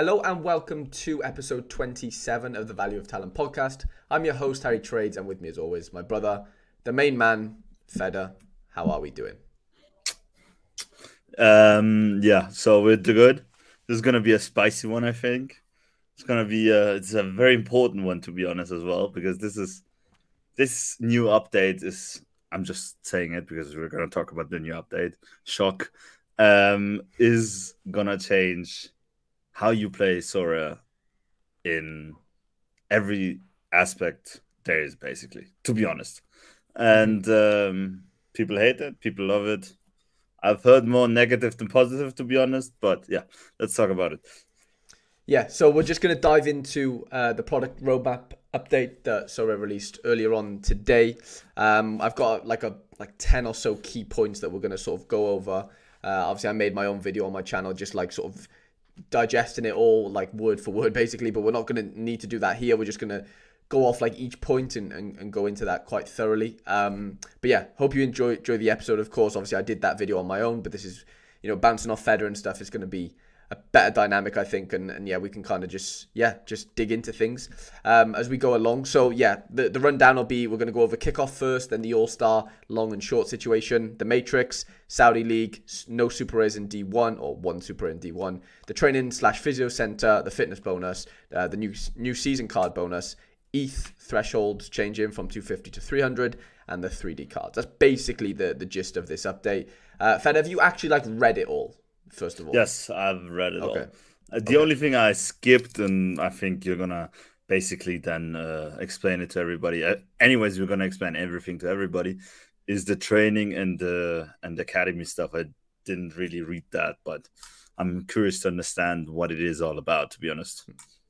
Hello and welcome to episode 27 of the Value of Talent podcast. I'm your host, Harry Trades, and with me, as always, my brother, the main man, Feder. How are we doing? Um, yeah, so we're good. This is gonna be a spicy one, I think. It's gonna be a, it's a very important one to be honest as well because this is this new update is I'm just saying it because we're gonna talk about the new update. Shock um, is gonna change how you play Sorare in every aspect there is basically, to be honest. And um, people hate it, people love it. I've heard more negative than positive, to be honest. But yeah, let's talk about it. Yeah, so we're just going to dive into uh, the product roadmap update that sora released earlier on today. Um, I've got like a like ten or so key points that we're going to sort of go over. Uh, obviously, I made my own video on my channel, just like sort of digesting it all like word for word, basically. But we're not going to need to do that here. We're just going to go off like each point and, and, and go into that quite thoroughly. Um, but yeah, hope you enjoy enjoy the episode. Of course, obviously I did that video on my own, but this is you know bouncing off Feder and stuff is going to be a better dynamic, I think, and, and yeah, we can kind of just yeah just dig into things um, as we go along. So yeah, the the rundown will be we're going to go over kickoff first, then the All Star long and short situation, the Matrix, Saudi League, no Super Rares in D1 or one Super in D1, the training slash physio center, the fitness bonus, uh, the new new season card bonus, ETH thresholds changing from 250 to 300 and the 3D cards. That's basically the, the gist of this update. Uh, Fed, have you actually like read it all? First of all, yes, I've read it okay. all. Uh, the okay. only thing I skipped, and I think you're gonna basically then uh, explain it to everybody. Uh, anyways, we're gonna explain everything to everybody. Is the training and the and the academy stuff? I didn't really read that, but I'm curious to understand what it is all about. To be honest.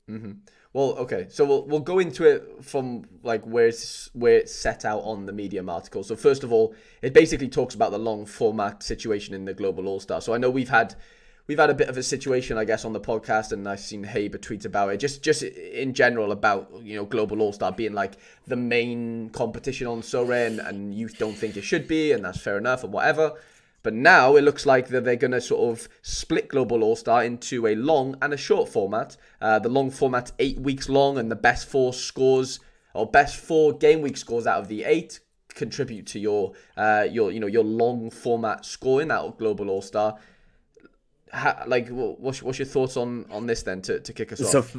Mm-hmm. Well, okay, so we'll we'll go into it from like where it's where it's set out on the Medium article. So first of all, it basically talks about the long format situation in the Global All Star. So I know we've had we've had a bit of a situation, I guess, on the podcast, and I've seen Haber tweets about it. Just just in general about you know Global All Star being like the main competition on Sorare, and, and you don't think it should be, and that's fair enough, and whatever. But now it looks like that they're going to sort of split Global All Star into a long and a short format. Uh, the long format eight weeks long, and the best four scores or best four game week scores out of the eight contribute to your uh, your you know your long format scoring out of Global All Star. like, what's what's your thoughts on on this then to, to kick us so, off?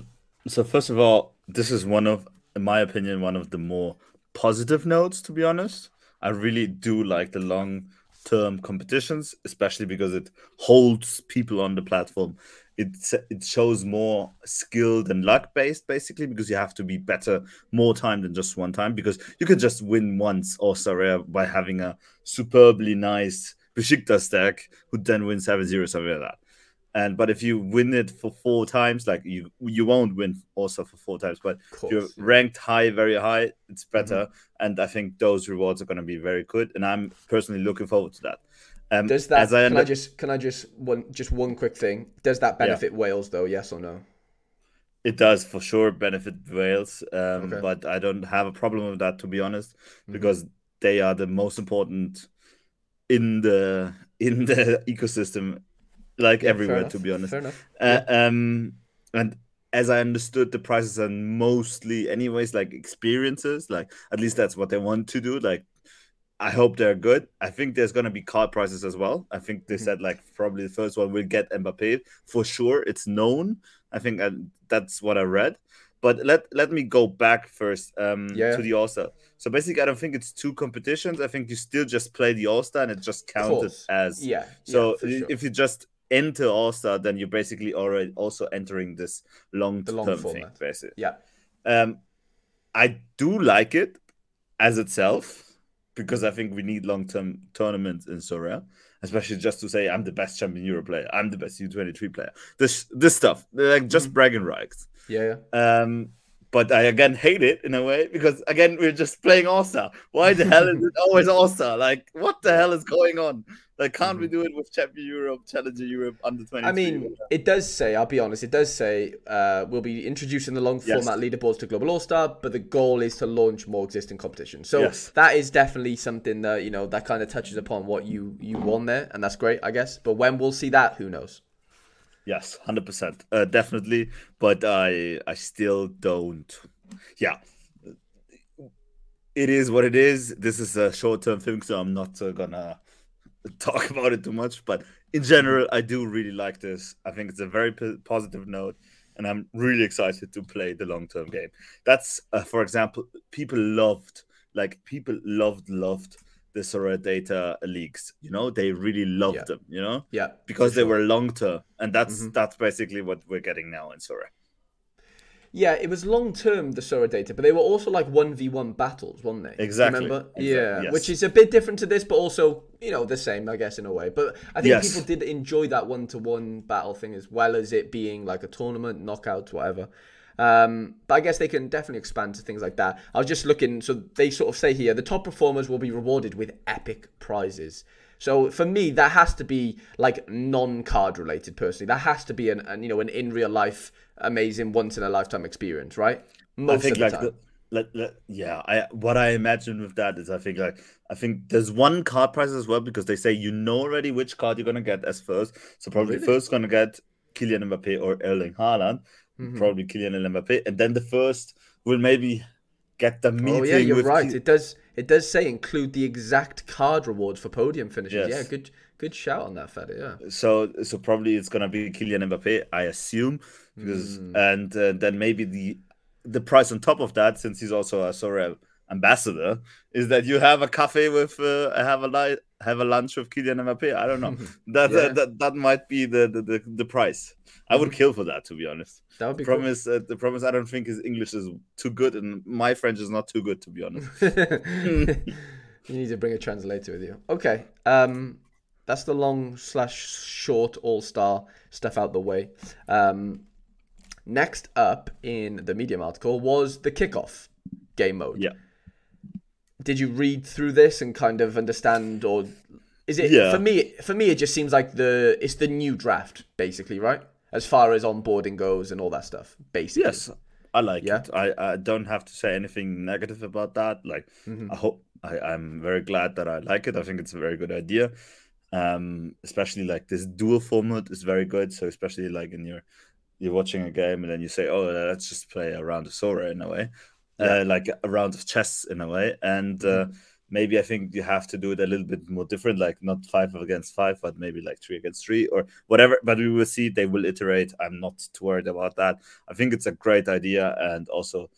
So first of all, this is one of, in my opinion, one of the more positive notes. To be honest, I really do like the long term competitions, especially because it holds people on the platform. It it shows more skilled and luck based, basically, because you have to be better more time than just one time. Because you can just win once or Sorare by having a superbly nice Besiktas deck, who then wins 7 0, something like that. And but if you win it for four times, like you you won't win also for four times. But if you're ranked high, very high, it's better. Mm-hmm. And I think those rewards are going to be very good. And I'm personally looking forward to that. Um, Does that? I can I just can I just one just one quick thing? Does that benefit yeah. whales though? Yes or no? It does for sure benefit whales, um, okay. but I don't have a problem with that to be honest, mm-hmm. because they are the most important in the in the ecosystem like yeah, everywhere, to be honest. Fair enough. Uh, yeah. Um, and as I understood, the prices are mostly, anyways, like experiences. Like at least that's what they want to do. Like I hope they're good. I think there's gonna be card prices as well. I think they mm-hmm. said like probably the first one will get Mbappe for sure. It's known. I think I, that's what I read. But let let me go back first um, yeah. to the All Star. So basically, I don't think it's two competitions. I think you still just play the All Star and it just counted as yeah. So yeah, sure. if you just enter All Star, then you're basically already also entering this long term thing. Basically, yeah. Um, I do like it as itself because I think we need long term tournaments in Sorare, especially just to say I'm the best champion Euro player, I'm the best U23 player. This this stuff, like just mm-hmm. bragging rights. Yeah, yeah. Um, but I again hate it in a way because again we're just playing All Star. Why the hell is it always All Star? Like, what the hell is going on? Like, can't we do it with Champion Europe, Challenger Europe, under twenty? I mean, it does say. I'll be honest. It does say uh, we'll be introducing the long format yes. leaderboards to Global All Star, but the goal is to launch more existing competitions. So yes. that is definitely something that you know that kind of touches upon what you you won there, and that's great, I guess. But when we'll see that, who knows? Yes, hundred uh, percent, definitely. But I I still don't. Yeah, it is what it is. This is a short term thing, so I'm not uh, gonna talk about it too much. But in general, I do really like this. I think it's a very p- positive note, and I'm really excited to play the long term game. That's, uh, for example, people loved, like people loved, loved the Sorare data leaks. You know, they really loved Yeah. them. You know, Yeah, because for they were long term, and that's Mhm. that's basically what we're getting now in Sorare. Yeah, it was long term the Sora data, but they were also like one v one battles, weren't they? Exactly. Remember? Exactly, Yeah, yes. which is a bit different to this, but also you know the same, I guess, in a way. But I think Yes. people did enjoy that one to one battle thing as well as it being like a tournament, knockouts, whatever. Um, but I guess they can definitely expand to things like that. I was just looking, so they sort of say here the top performers will be rewarded with epic prizes. So for me, that has to be like non-card related. Personally, that has to be an, an you know an in real life amazing once in a lifetime experience, right? Most I think of the like the, let, let, yeah, I what I imagine with that is I think like I think there's one card prize as well because they say you know already which card you're gonna get as first. So probably Really? first gonna get Kylian Mbappe or Erling Haaland, Mhm. probably Kylian Mbappe, and then the first will maybe get the meeting. Oh yeah, you're right. Ky- It does. It does say include the exact card rewards for podium finishes. Yes. Yeah, good, good shout on that, Fede. Yeah. So so probably it's gonna be Kylian Mbappe, I assume, because Hmm. and uh, then maybe the the price on top of that, since he's also a Sorare ambassador, is that you have a cafe with uh, have a li- have a lunch with Kylian Mbappe. I don't know. That Yeah. that, that that might be the the, the, the price. I would kill for that, to be honest. That would be cool. Promise uh, the promise. I don't think his English is too good, and my French is not too good, to be honest. you need to bring a translator with you. Okay. Um, that's the long slash short all star stuff out the way. Um, next up in the Medium article was the kickoff game mode. Yeah. Did you read through this and kind of understand, or is it Yeah. for me? For me, it just seems like the it's the new draft, basically, right? As far as onboarding goes and all that stuff, basically. Yes, I like Yeah? it. I, I don't have to say anything negative about that. Like, Mm-hmm. I hope I, I'm very glad that I like it. I think it's a very good idea. Um, especially like this dual format is very good. So especially like in your you're watching a game and then you say, oh, let's just play a round of Sora in a way, uh, like a round of chess in a way, and uh, maybe I think you have to do it a little bit more different, like not five against five, but maybe like three against three or whatever. But we will see. They will iterate. I'm not too worried about that. I think it's a great idea, and also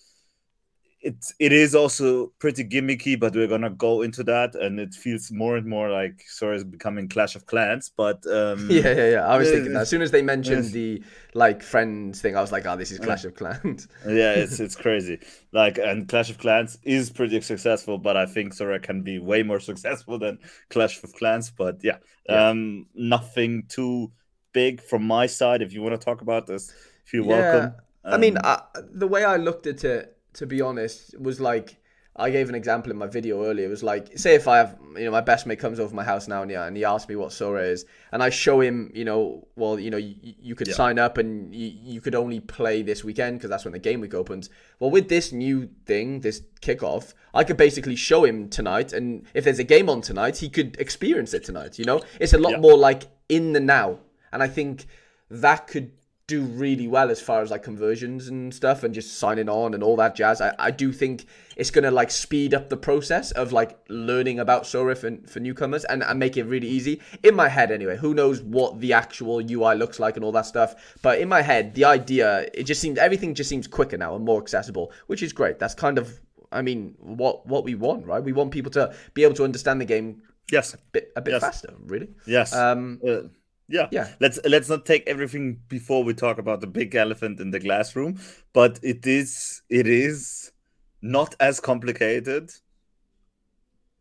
it it is also pretty gimmicky. But we're gonna go into that, and it feels more and more like Sora is becoming Clash of Clans. But um, Yeah, yeah, yeah. I was thinking that. As soon as they mentioned the like friends thing, I was like, oh, this is Clash of Clans. yeah, it's it's crazy. Like, and Clash of Clans is pretty successful, but I think Sora can be way more successful than Clash of Clans. But yeah, Yeah. um, nothing too big from my side. If you want to talk about this, feel Yeah. welcome. I mean, Um, I, the way I looked at it, to be honest, was like I gave an example in my video earlier. It was like, say if I have, you know, my best mate comes over my house now and yeah, and he asks me what Sora is, and I show him, you know, well, you know, you, you could Yeah. sign up and you, you could only play this weekend because that's when the game week opens. Well, with this new thing, this kickoff, I could basically show him tonight, and if there's a game on tonight, he could experience it tonight. You know, it's a lot Yeah. more like in the now, and I think that could do really well as far as like conversions and stuff and just signing on and all that jazz. I, I do think it's gonna like speed up the process of like learning about Sora for, for newcomers and, and make it really easy. In my head anyway, who knows what the actual UI looks like and all that stuff. But in my head, the idea it just seems everything just seems quicker now and more accessible, which is great. That's kind of I mean what what we want, right? We want people to be able to understand the game yes, a bit a bit Yes. faster, really. yes. Um Uh, yeah, yeah. Let's let's not take everything before we talk about the big elephant in the glass room, but it is it is not as complicated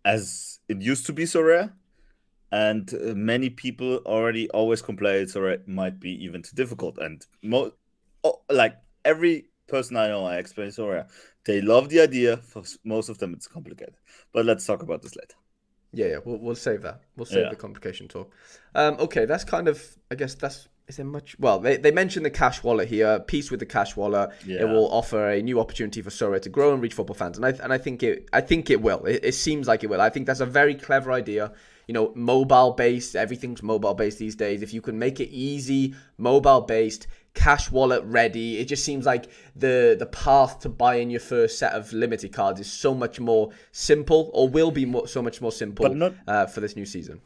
as it used to be Sorare. And uh, many people already always complain so it might be even too difficult. And mo- oh, like every person I know, I explain Sorare. They love the idea. For most of them, it's complicated. But let's talk about this later. Yeah, yeah, we'll, we'll save that. We'll save Yeah. the complication talk. Um, okay, that's kind of, I guess that's, is there much? Well, they, they mentioned the cash wallet here. Peace with the cash wallet. It will offer a new opportunity for Sora to grow and reach football fans, and I and I think it I think it will. It, it seems like it will. I think that's a very clever idea. you know, mobile based. Everything's mobile based these days. If you can make it easy, mobile based, cash wallet ready, it just seems like the the path to buying your first set of limited cards is so much more simple, or will be more, so much more simple not- uh, for this new season.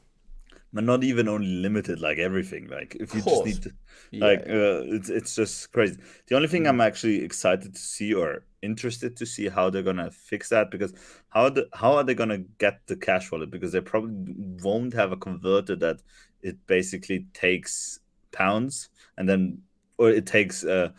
but not even only limited like everything. Like if you just need to Yeah. like uh, it's it's just crazy. The only thing i'm actually excited to see or interested to see how they're gonna fix that because how the how are they gonna get the cash wallet? Because they probably won't have a converter that it basically takes pounds and then or it takes uh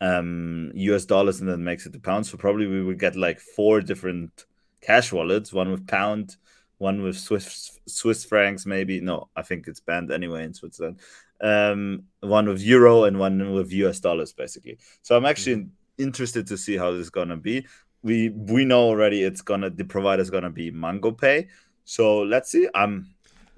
um us dollars and then makes it to pounds so probably we would get like four different cash wallets one with pound one with Swiss Swiss francs, maybe. No, I think it's banned anyway in Switzerland. Um, one with euro and one with US dollars, basically. So I'm actually interested to see how this is gonna be. We we know already it's gonna the provider is gonna be Mango Pay. So let's see. Um,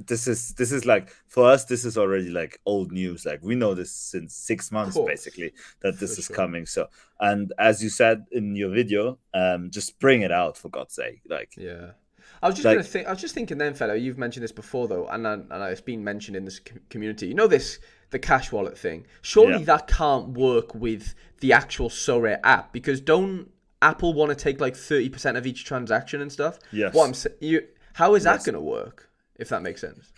this is this is like for us. This is already like old news. Like we know this since six months, basically, that this For is sure. coming. So and as you said in your video, um, just bring it out for God's sake. Like Yeah. I was just Like- gonna think. I was just thinking then, fellow. You've mentioned this before, though, and and and it's been mentioned in this community. You know this the cash wallet thing. Surely Yeah. that can't work with the actual Sorare app because don't Apple want to take like thirty percent of each transaction and stuff? Yes. What I'm you, how is that gonna work? If that makes sense.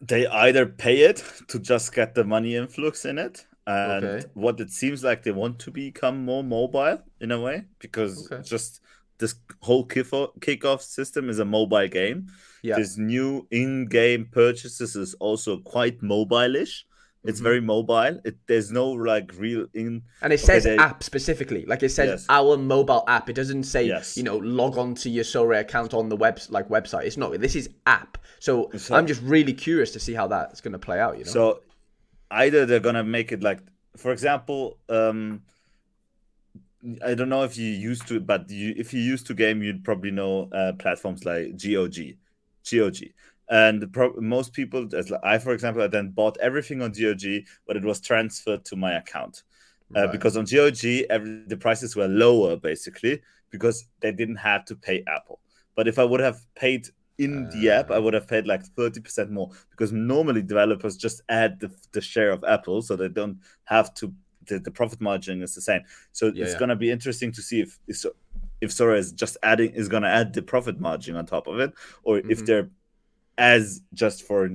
they either pay it to just get the money influx in it and Okay. what it seems like they want to become more mobile in a way because Okay. just this whole kickoff kickoff system is a mobile game Yeah. this new in-game purchases is also quite mobile-ish it's Mm-hmm. very mobile it there's no like real in And it Okay, says they- app specifically, like it says Yes. our mobile app. It doesn't say Yes. you know log on to your Sorare account on the web like website. It's not. This is app. So, So- I'm just really curious to see how that's going to play out. You know. So either they're gonna make it like, for example, um, I don't know if you used to, but you, if you used to game, you'd probably know uh, platforms like GOG, GOG, and the pro- most people, as I, for example, I then bought everything on GOG, but it was transferred to my account uh, Right. because on GOG, every, the prices were lower basically because they didn't have to pay Apple. But if I would have paid in the app, I would have paid like 30% more because normally developers just add the, the share of Apple so they don't have to, the, the profit margin is the same. So Yeah, it's yeah. going to be interesting to see if, if, if Sora is just adding, is going to add the profit margin on top of it, or if Mhm. they're as just for,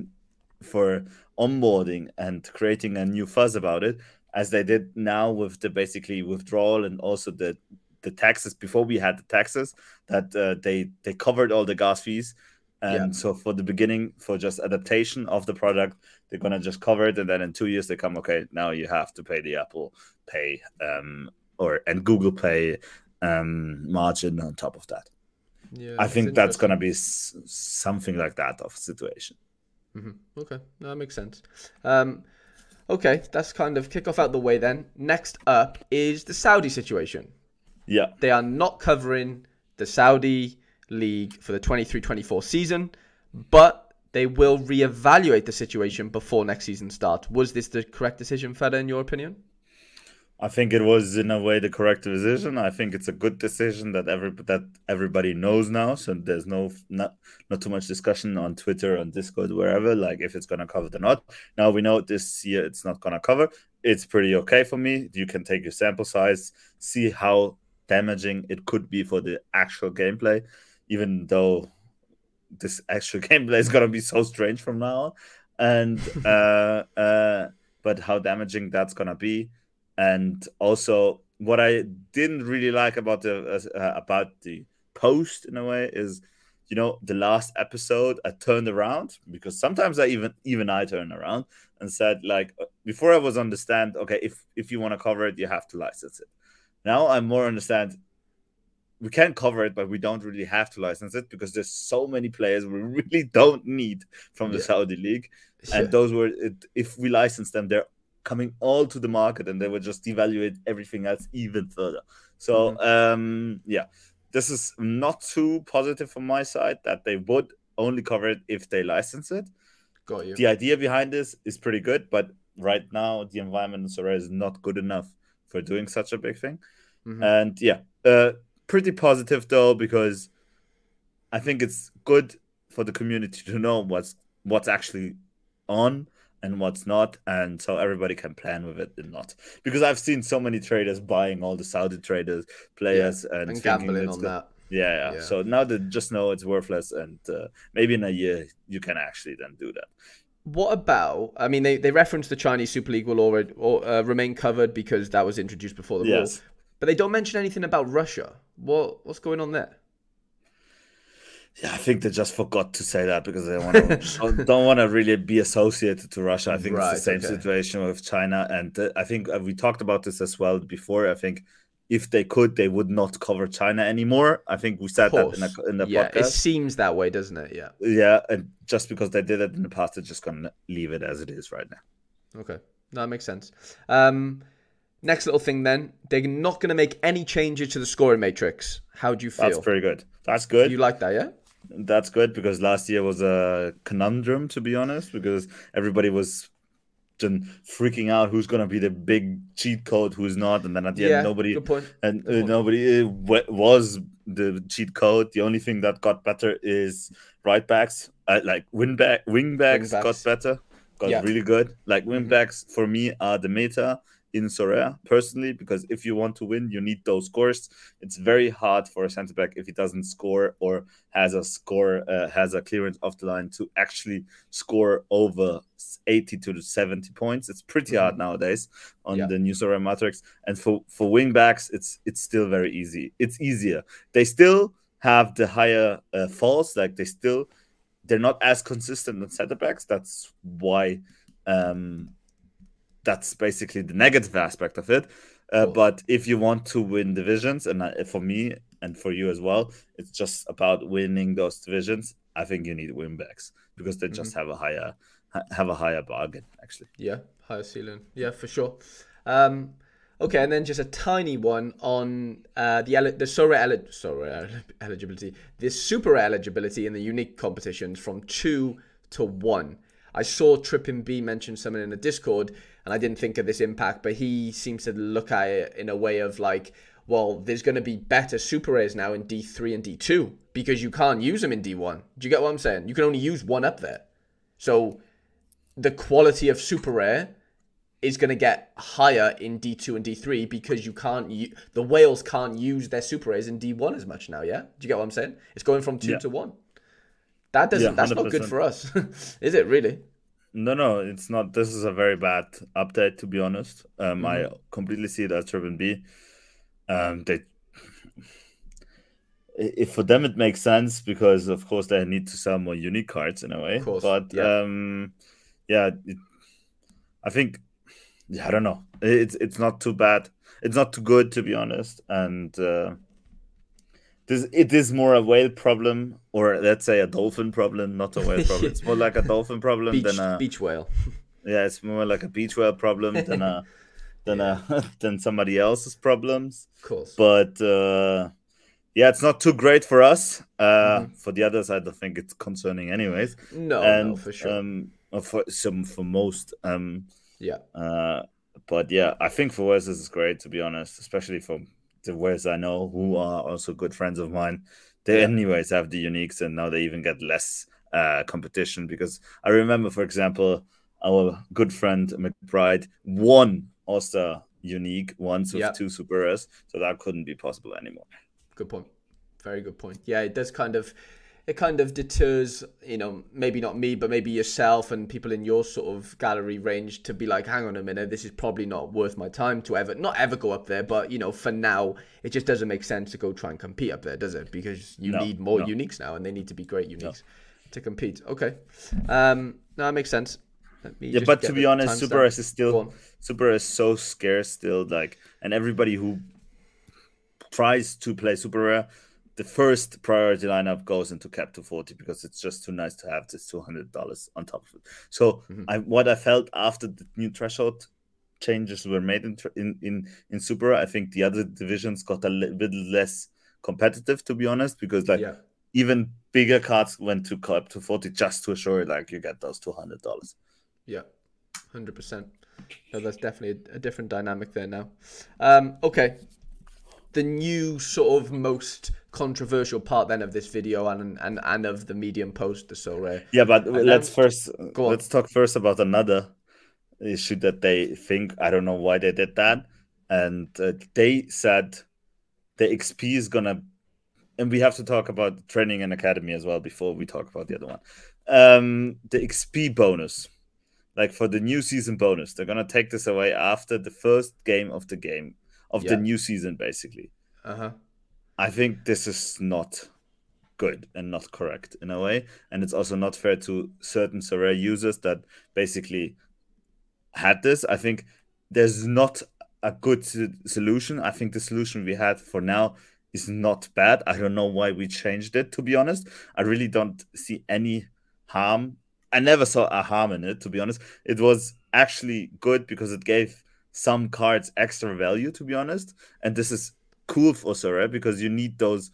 for onboarding and creating a new fuzz about it, as they did now with the basically withdrawal and also the the taxes. Before we had the taxes that uh, they they covered all the gas fees. And Yeah. so for the beginning for just adaptation of the product they're gonna just cover it. And then in two years they come okay now you have to pay the apple pay um or and google pay um margin on top of that yeah, i think that's gonna be s- something like that of situation Mhm. Okay, no, that makes sense. Um, okay, that's kind of kick off out the way then. Next up is the Saudi situation. yeah They are not covering the Saudi league for the 23-24 season, but they will reevaluate the situation before next season starts. Was this the correct decision, Feda, in your opinion? I think it was in a way the correct decision. I think it's a good decision that every that everybody knows now. So there's no not not too much discussion on Twitter, on Discord, wherever. Like if it's gonna cover or not. Now we know this year it's not gonna cover. It's pretty okay for me. You can take your sample size, see how damaging it could be for the actual gameplay, even though this actual gameplay is gonna be so strange from now on. And uh uh but how damaging that's gonna be and also what I didn't really like about the uh, about the post in a way is you know the last episode I turned around because sometimes I even even I turn around and said like uh, before I was understand okay if if you want to cover it you have to license it now I more understand we can cover it but we don't really have to license it because there's so many players we really don't need from the Yeah. Saudi league Yeah. and those were it, if we license them they're coming all to the market and they would just devaluate everything else even further. So um yeah this is not too positive from my side that they would only cover it if they license it. Got you. the idea behind this is pretty good but right now the environment in Sorare is not good enough for doing such a big thing. Mhm. and yeah uh pretty positive though because i think it's good for the community to know what's what's actually on and what's not, and so everybody can plan with it and not. Because I've seen so many traders buying all the Saudi traders players yeah, and, and gambling on that. Yeah, yeah, yeah, So now they just know it's worthless, and uh, maybe in a year you can actually then do that. What about? I mean, they, they reference the Chinese Super League will already or, uh, remain covered because that was introduced before the yes. but they don't mention anything about Russia. What what's going on there? Yeah, I think they just forgot to say that because they want to, don't want to really be associated to Russia. I think right, it's the same okay. situation with China, and uh, I think uh, we talked about this as well before. I think if they could, they would not cover China anymore. I think we said that in, a, in the yeah, podcast. It seems that way, doesn't it? Yeah. Yeah, and just because they did it in the past, they're just gonna leave it as it is right now. Okay, no, that makes sense. Um, next little thing, then they're not gonna make any changes to the scoring matrix. How do you feel? That's pretty good. That's good. You like that, yeah? That's good because last year was a conundrum, to be honest, because everybody was freaking out who's going to be the big cheat code, who's not, and then at the yeah, end nobody and uh, nobody uh, was the cheat code. The only thing that got better is right backs, uh, like wing back, wing backs, wing backs. got better, got yeah. really good. Like wing mm-hmm. backs for me are the meta in Sorare personally, because if you want to win, you need those scores. It's very hard for a centre back if he doesn't score or has a score, uh, has a clearance off the line to actually score over 80 to 70 points. It's pretty hard mm-hmm. nowadays on yeah. the new Sorare matrix. And for for wing backs, it's it's still very easy. It's easier. They still have the higher uh, falls, like they still they're not as consistent on centre backs. That's why. Um, that's basically the negative aspect of it. Uh, but if you want to win divisions, and for me and for you as well, it's just about winning those divisions. I think you need win backs because they just mm-hmm. have a higher have a higher bargain actually. Yeah, higher ceiling. Yeah, for sure. Um, okay, and then just a tiny one on uh, the the eli- Sorare eligibility, the super eligibility in the unique competitions from two to one. I saw Trippin B mention something in the Discord and I didn't think of this impact, but he seems to look at it in a way of like, well, there's going to be better super rares now in D3 and D2 because you can't use them in D1. Do you get what I'm saying? You can only use one up there. So the quality of super rare is going to get higher in D2 and D3 because you can't the whales can't use their super rares in D1 as much now, yeah? Do you get what I'm saying? It's going from 2 yeah. to 1. That doesn't yeah, that's not good for us. is it really? No, no, it's not. This is a very bad update, to be honest. Um, mm-hmm. I completely see it as Turban B. Um, they, if for them it makes sense because of course they need to sell more unique cards in a way. But yeah, um, yeah, it, I think, yeah, I don't know. It's it's not too bad. It's not too good to be honest, and. Uh, this it is more a whale problem or let's say a dolphin problem not a whale problem. It's more like a dolphin problem beach, than a beach whale. Yeah it's more like a beach whale problem than a than yeah. a than somebody else's problems. Of course. But uh yeah it's not too great for us. Uh mm-hmm. for the others i don't think it's concerning anyways. No and, no for sure. um for some for most um yeah. uh but yeah i think for us this is great to be honest especially for the Wes I know who are also good friends of mine, they yeah. anyways have the uniques and now they even get less uh, competition because I remember, for example, our good friend McBride won All-Star unique once with yeah. two super rares, so that couldn't be possible anymore. Good point. Very good point. Yeah, it does kind of it kind of deters, you know, maybe not me, but maybe yourself and people in your sort of gallery range to be like, hang on a minute, this is probably not worth my time to ever, not ever go up there, but, you know, for now, it just doesn't make sense to go try and compete up there, does it? Because you no, need more no. uniques now and they need to be great uniques no. to compete. Okay. Um, no, that makes sense. Yeah, but to be honest, Super S is still, Super is so scarce still, like, and everybody who tries to play Super Rare the first priority lineup goes into cap 240 because it's just too nice to have this $200 on top of it. So mm-hmm. I, what I felt after the new threshold changes were made in in in, in Super, I think the other divisions got a little bit less competitive to be honest because like yeah. even bigger cards went to cap 240 just to assure like you get those $200. Yeah. 100%. No, that's definitely a, a different dynamic there now. Um, okay, the new sort of most controversial part then of this video and and, and of the medium post the Sorare. Yeah, but let's first Go let's talk first about another issue that they think I don't know why they did that, and uh, they said the XP is gonna, and we have to talk about training and academy as well before we talk about the other one. Um, the XP bonus, like for the new season bonus, they're gonna take this away after the first game of the game of Yeah. the new season, basically. Uh-huh. I think this is not good and not correct in a way. And it's also not fair to certain Sorare users that basically had this. I think there's not a good solution. I think the solution we had for now is not bad. I don't know why we changed it, to be honest. I really don't see any harm. I never saw a harm in it, to be honest. It was actually good because it gave some cards extra value, to be honest. And this is cool for Sorare because you need those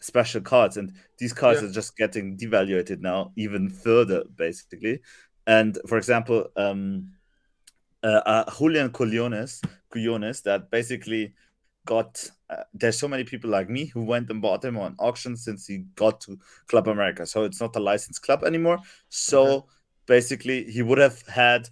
special cards, and these cards Yeah. are just getting devaluated now even further, basically. And for example, um, uh, uh, Julian Quinones, Quinones that basically got. Uh, there's so many people like me who went and bought him on auction since he got to Club America, so it's not a licensed club anymore. So Okay. basically, he would have had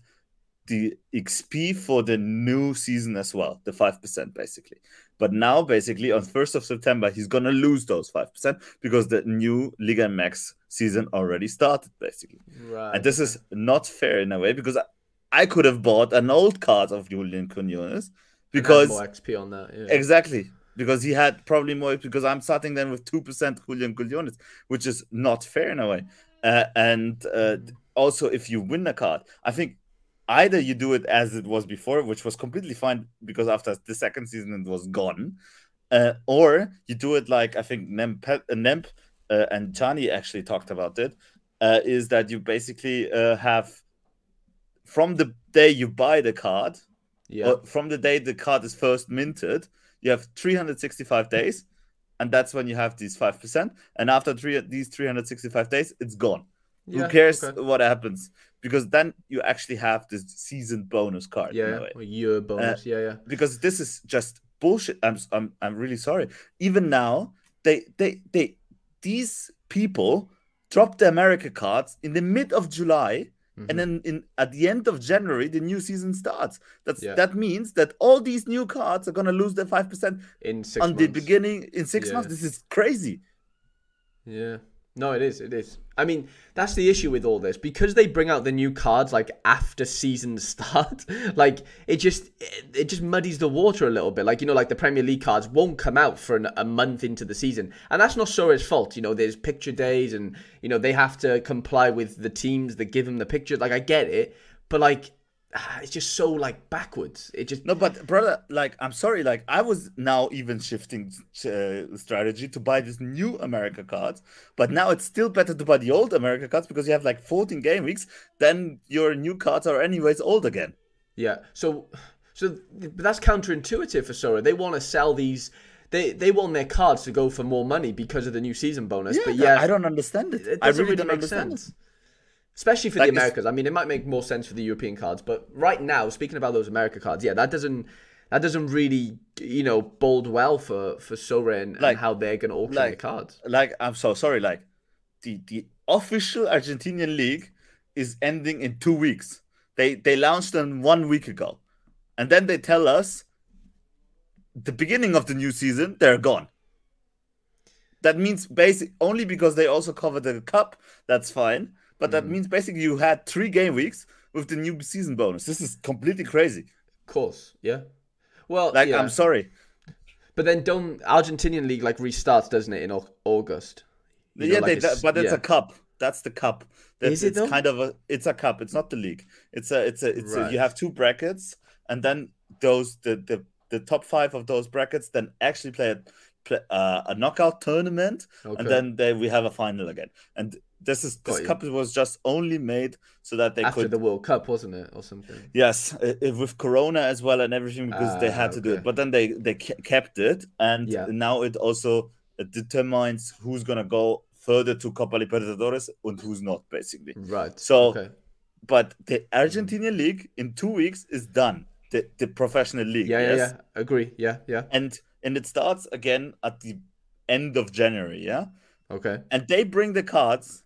the XP for the new season as well, the five percent basically. But now, basically, on first of September, he's gonna lose those five percent because the new Liga MX season already started, basically. Right. And this is not fair in a way because I, I could have bought an old card of Julian Quinones because more XP on that. Yeah. exactly because he had probably more because I'm starting then with two percent Julian Quinones, which is not fair in a way. Uh, and uh, also, if you win a card, I think either you do it as it was before, which was completely fine because after the second season it was gone, uh, or you do it like I think Nemp, uh, Nemp uh, and Chani actually talked about it. Uh, is that you basically uh, have from the day you buy the card, yeah. from the day the card is first minted, you have 365 days, and that's when you have these five percent. And after three these 365 days, it's gone. yeah. Who cares okay. what happens? Because then you actually have this season bonus card. Yeah. Or year bonus. yeah, yeah. Because this is just bullshit. I'm I'm I'm really sorry. Even now, they they they these people dropped the America cards in the mid of July. Mhm. And then in at the end of January, the new season starts. That's Yeah. that means that all these new cards are gonna lose their five percent in six on months. the beginning in six Yeah. months. This is crazy. Yeah. No, it is. It is. I mean, that's the issue with all this because they bring out the new cards like after season start. like it just it, just muddies the water a little bit. Like you know, like the Premier League cards won't come out for an, a month into the season, and that's not Sora's fault. You know, there's picture days, and you know they have to comply with the teams that give them the pictures. Like I get it, but like it's just so like backwards. It just No, but brother, like I'm sorry, like I was now even shifting uh, strategy to buy this new America cards, but now it's still better to buy the old America cards because you have like 14 game weeks. Then your new cards are anyways old again. Yeah. So, so but that's counterintuitive for Sora. They want to sell these. They they want their cards to go for more money because of the new season bonus. but yeah, I don't understand it. it I doesn't really, really don't make understand sense. it. Especially for Like, the Americas. I mean, it might make more sense for the European cards, but right now, speaking about those America cards, yeah, that doesn't that doesn't really you know bode well for for Sora and, and Like- how they're going to auction like- their cards. Like I'm so sorry, like the the official Argentinian league is ending in two weeks. They they launched them one week ago, and then they tell us the beginning of the new season they're gone. That means basic only because they also cover the cup. That's fine, but that Mm. means basically you had three game weeks with the new season bonus. This is completely crazy. Of course, yeah. Well, Like yeah. I'm sorry. but then don't Argentinian league like restarts, doesn't it, in August? You know, yeah, like they, it's- but it's yeah. a cup. That's the cup. That's, Is it it's though? kind of a it's a cup. It's not the league. It's a it's a it's a, you have two brackets, and then those the the, the top five of those brackets then actually play a play, uh, a knockout tournament, Okay. and then they we have a final again. And this is this Got you. cup was just only made so that they after could the World Cup, wasn't it, or something? Yes, i- i- with Corona as well and everything because they Ah, had to do it. But then they they kept it, and Yeah. now it also determines who's gonna go further to Copa Libertadores and who's not, basically. Right. So- okay. But the Argentinian league in two weeks is done. The the professional league. Yeah, yeah, yeah. Agree. Yeah, yeah. And and it starts again at the end of January, yeah, Okay. and they bring the cards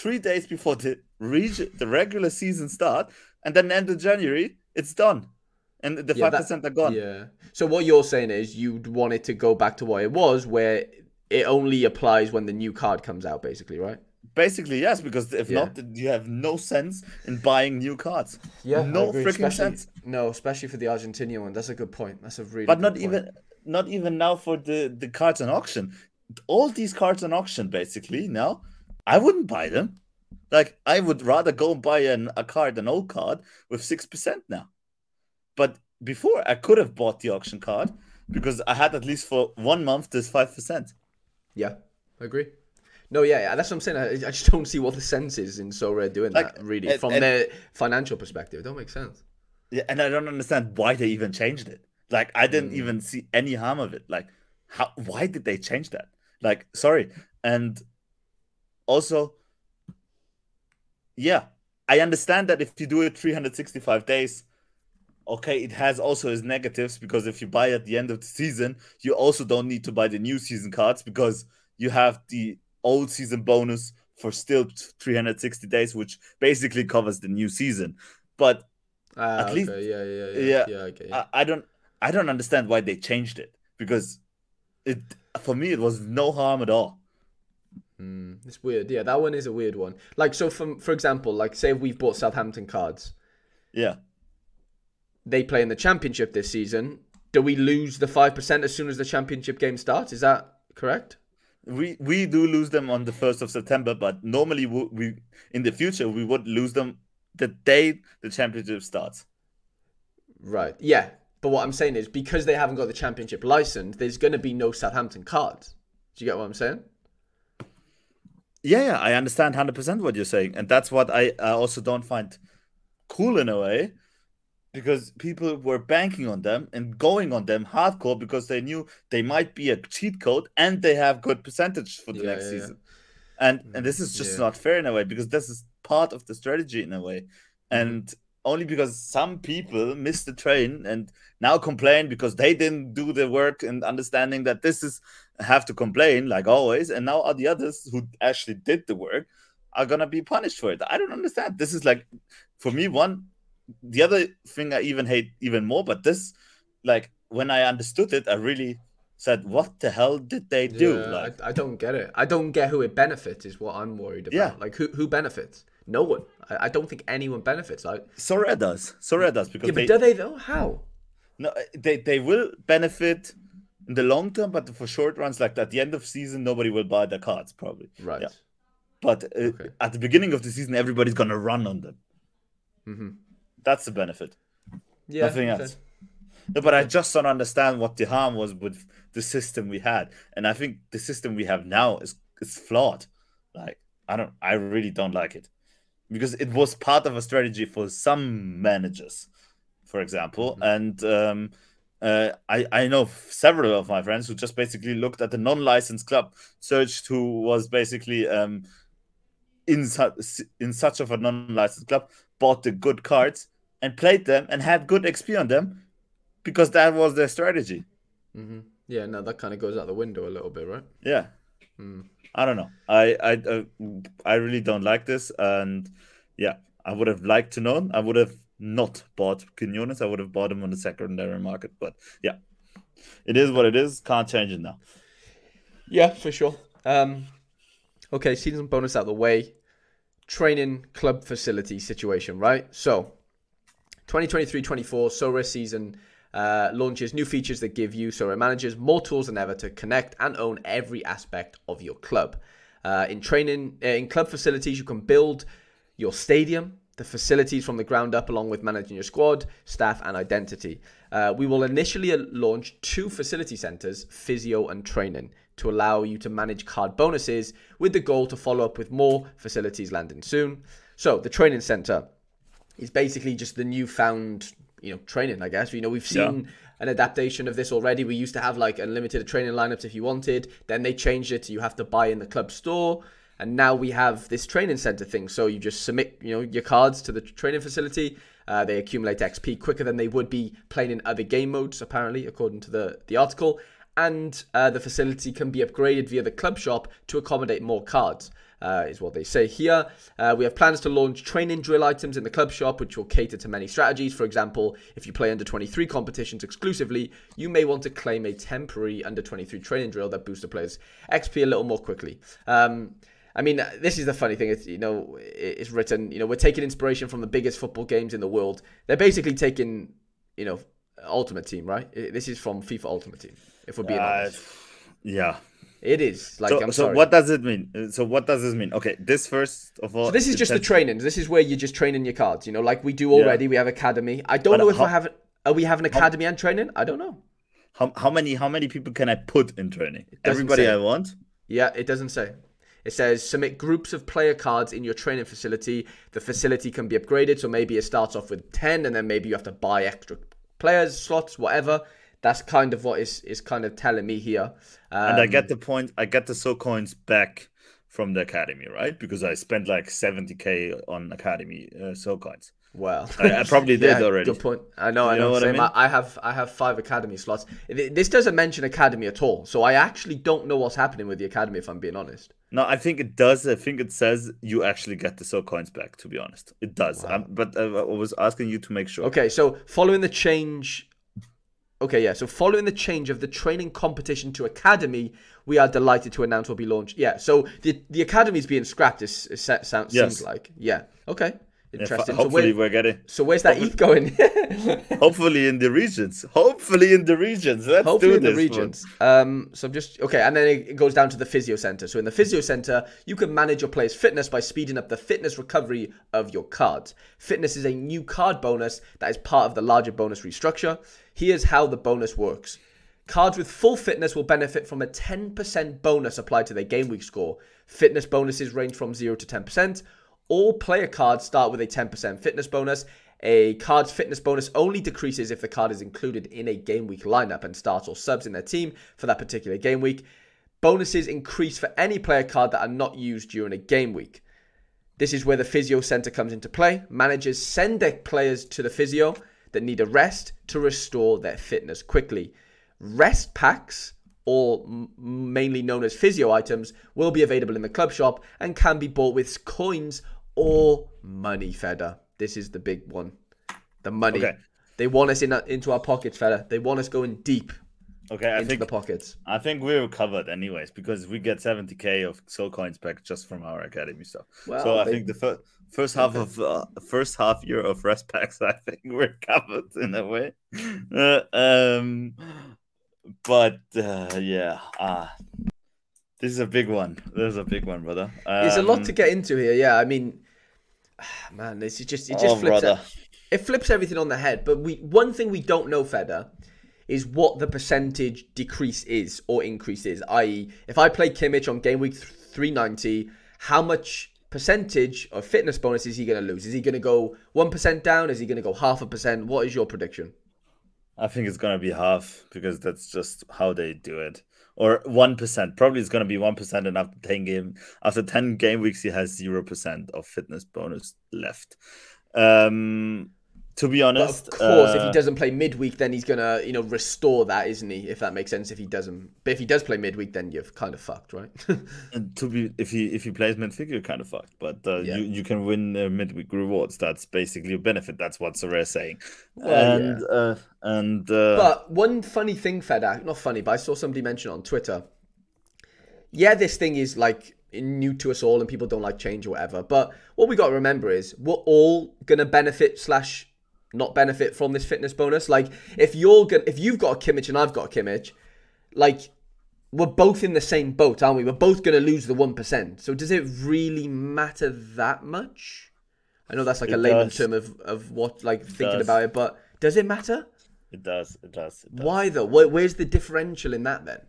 three days before the reg- the regular season start, and then end of January, it's done, and the five that- percent are gone. Yeah. So what you're saying is you'd want it to go back to what it was, where it only applies when the new card comes out, basically, right? Basically, yes, because if Yeah. not, you have no sense in buying new cards. Yeah, no freaking especially, sense. No, especially for the Argentinian one. That's a good point. That's a really. But good not point. even not even now for the the cards on auction. All these cards on auction, basically now, I wouldn't buy them. Like I would rather go and buy an, a card, an old card with six percent now. But before, I could have bought the auction card because I had at least for one month this five percent. Yeah, I agree. No, yeah, yeah, that's what I'm saying. I, I just don't see what the sense is in Sorare doing Like, that. Really, and- from and- their financial perspective, it don't make sense. Yeah, and I don't understand why they even changed it. Like I didn't Mm. even see any harm of it. Like how why did they change that? Like sorry. And also yeah, I understand that if you do it 365 days, okay, it has also its negatives because if you buy at the end of the season, you also don't need to buy the new season cards because you have the old season bonus for still 360 days, which basically covers the new season. But Ah, At least- yeah, yeah, yeah, yeah, yeah. Okay. I, I don't I don't understand why they changed it because it for me it was no harm at all. Mm, it's weird. Yeah, that one is a weird one. Like, so from for example, like say we've bought Southampton cards, Yeah. they play in the championship this season. Do we lose the five percent as soon as the championship game starts? Is that correct? We we do lose them on the first of September, but normally we, we in the future we would lose them the day the championship starts. Right. Yeah. But what I'm saying is because they haven't got the championship license, there's going to be no Southampton cards. Do you get what I'm saying? Yeah, yeah, I understand hundred percent what you're saying, and that's what I, I also don't find cool in a way, because people were banking on them and going on them hardcore because they knew they might be a cheat code and they have good percentage for the Yeah, next yeah, season, and and this is just yeah. not fair in a way because this is part of the strategy in a way, Mm-hmm. and only because some people missed the train and now complain because they didn't do the work and understanding that this is have to complain like always and now all the others who actually did the work are gonna be punished for it i don't understand this is like for me one the other thing i even hate even more but this like when i understood it i really said what the hell did they do Yeah, like I, I don't get it. I don't get who it benefits. Is what I'm worried about. Yeah. Like who who benefits? No one. I, I don't think anyone benefits. I, Sorare does Sorare does because yeah, but they do they though? How? No, they they will benefit in the long term, but for short runs, like at the end of season, nobody will buy their cards probably. Right. Yeah. But uh, Okay. at the beginning of the season, everybody's gonna run on them. Mm-hmm. That's the benefit. Yeah. Nothing okay. else. No, but I just don't understand what the harm was with the system we had, and I think the system we have now is is flawed. Like I don't, I really don't like it because it was part of a strategy for some managers, for example, Mm-hmm. and um, uh, I I know several of my friends who just basically looked at the non-licensed club, searched who was basically um, in su- in such of a non-licensed club, bought the good cards and played them and had good XP on them because that was their strategy. Mm-hmm. Yeah. now that kind of goes out the window a little bit, right? Yeah. Mm. I don't know. I I uh, I really don't like this, and yeah, I would have liked to know. I would have not bought Quinones. I would have bought him on the secondary market, but yeah, it is what it is. Can't change it now. Yeah, for sure. Um, okay, season bonus out the way. Training club facility situation, right? So, 2023-24 Sorare season uh, launches new features that give you Sorare managers more tools than ever to connect and own every aspect of your club. Uh, in training, uh, in club facilities, you can build your stadium, the facilities from the ground up, along with managing your squad, staff, and identity. Uh, we will initially launch two facility centers, physio and training, to allow you to manage card bonuses with the goal to follow up with more facilities landing soon. So, the training center is basically just the newfound, you know, training, I guess. You know, we've seen an adaptation of this already. We used to have like unlimited training lineups if you wanted. Then they changed it to you have to buy in the club store. And now we have this training center thing. So you just submit, you know, your cards to the training facility. Uh, they accumulate XP quicker than they would be playing in other game modes, apparently, according to the, the article. and uh, the facility can be upgraded via the club shop to accommodate more cards. Uh, is what they say here. Uh, we have plans to launch training drill items in the club shop, which will cater to many strategies. For example, if you play under 23 competitions exclusively, you may want to claim a temporary under 23 training drill that boosts the player's XP a little more quickly. Um, I mean, this is the funny thing. It's you know, it's written. You know, we're taking inspiration from the biggest football games in the world. They're basically taking, you know, Ultimate Team, right? This is from FIFA Ultimate Team. If we're being uh, honest. Yeah, it is like so, I'm so sorry. what does it mean? Uh, so what does this mean? Okay, this first of all. So this is just the training. This is where you're just training your cards. You know, like we do already. Yeah. We have academy. I don't but know if how, I have. Are we have an academy how, and training? I don't know. How how many how many people can I put in training? Everybody say. I want. Yeah, it doesn't say. It says submit groups of player cards in your training facility. The facility can be upgraded, so maybe it starts off with ten, and then maybe you have to buy extra players slots, whatever that's kind of what is is kind of telling me here. Um, and I get um, the point. I get the so coins back from the academy, right? Because I spent like seventy k on academy uh, so coins. Well, I, I probably did yeah, already. Good point. I know. You I know. know what I, mean? I have I have five academy slots. This doesn't mention academy at all, so I actually don't know what's happening with the academy. If I'm being honest. No, I think it does. I think it says you actually get the so coins back. To be honest, it does. Wow. Um, but uh, I was asking you to make sure. Okay, so following the change Okay, yeah. So following the change of the training competition to academy, we are delighted to announce will be launched. Yeah. So the the academy is being scrapped. It sounds yes. seems like. Yeah. Okay. Interesting. Yeah, hopefully so we're getting. So where's that ETH going? hopefully in the regions. Hopefully in the regions. Let's hopefully in the regions. Um. So I'm just okay, and then it goes down to the physio center. So in the physio center, you can manage your player's fitness by speeding up the fitness recovery of your cards. Fitness is a new card bonus that is part of the larger bonus restructure. Here's how the bonus works. Cards with full fitness will benefit from a 10% bonus applied to their game week score. Fitness bonuses range from 0 to 10%. All player cards start with a 10% fitness bonus. A card's fitness bonus only decreases if the card is included in a game week lineup and starts or subs in their team for that particular game week. Bonuses increase for any player card that are not used during a game week. This is where the physio center comes into play. Managers send their players to the physio that need a rest to restore their fitness quickly. Rest packs or mainly known as physio items, will be available in the club shop and can be bought with coins or money, Feder. This is the big one. The money. Okay. They want us in into our pockets, fella. They want us going deep. Okay, I into think the pockets. I think we're covered anyways because we get 70k of soul coins back just from our academy stuff. Well, so I they... think the first first half of uh, first half year of rest packs, I think we're covered in a way. Uh, um, but uh, yeah, uh, this is a big one. This is a big one, brother. Um, There's a lot to um, get into here. Yeah, I mean, man, this is just it just oh, flips it, it flips everything on the head. But we one thing we don't know, Feder, is what the percentage decrease is or increase is. I.e., if I play Kimmich on game week 390, how much percentage of fitness bonus is he going to lose? Is he going to go 1% down? Is he going to go half a percent? What is your prediction? I think it's gonna be half because that's just how they do it. Or one percent. Probably it's gonna be one percent, and after ten game after ten game weeks, he has zero percent of fitness bonus left. Um, to be honest, but of course, uh, if he uh, doesn't play midweek, then he's gonna, you know, restore that, isn't he? If that makes sense. If he doesn't, but if he does play midweek, then you've kind of fucked, right? and to be, if he if he plays midweek, you're kind of fucked. But uh, yeah. you you can win uh, midweek rewards. That's basically a benefit. That's what Sorare is saying. And yeah. uh, and uh, but one funny thing, Fedak, not funny, but I saw somebody mention on Twitter. Yeah, this thing is like new to us all, and people don't like change or whatever. But what we got to remember is we're all gonna benefit slash not benefit from this fitness bonus. Like if you're gonna, if you've got a Kimmich and I've got a Kimmich, like we're both in the same boat, aren't we? We're both gonna lose the one percent. So does it really matter that much? I know that's like it a layman term of of what like it thinking does. about it, but does it matter? It does. It does. It does. Why though? Where, where's the differential in that then?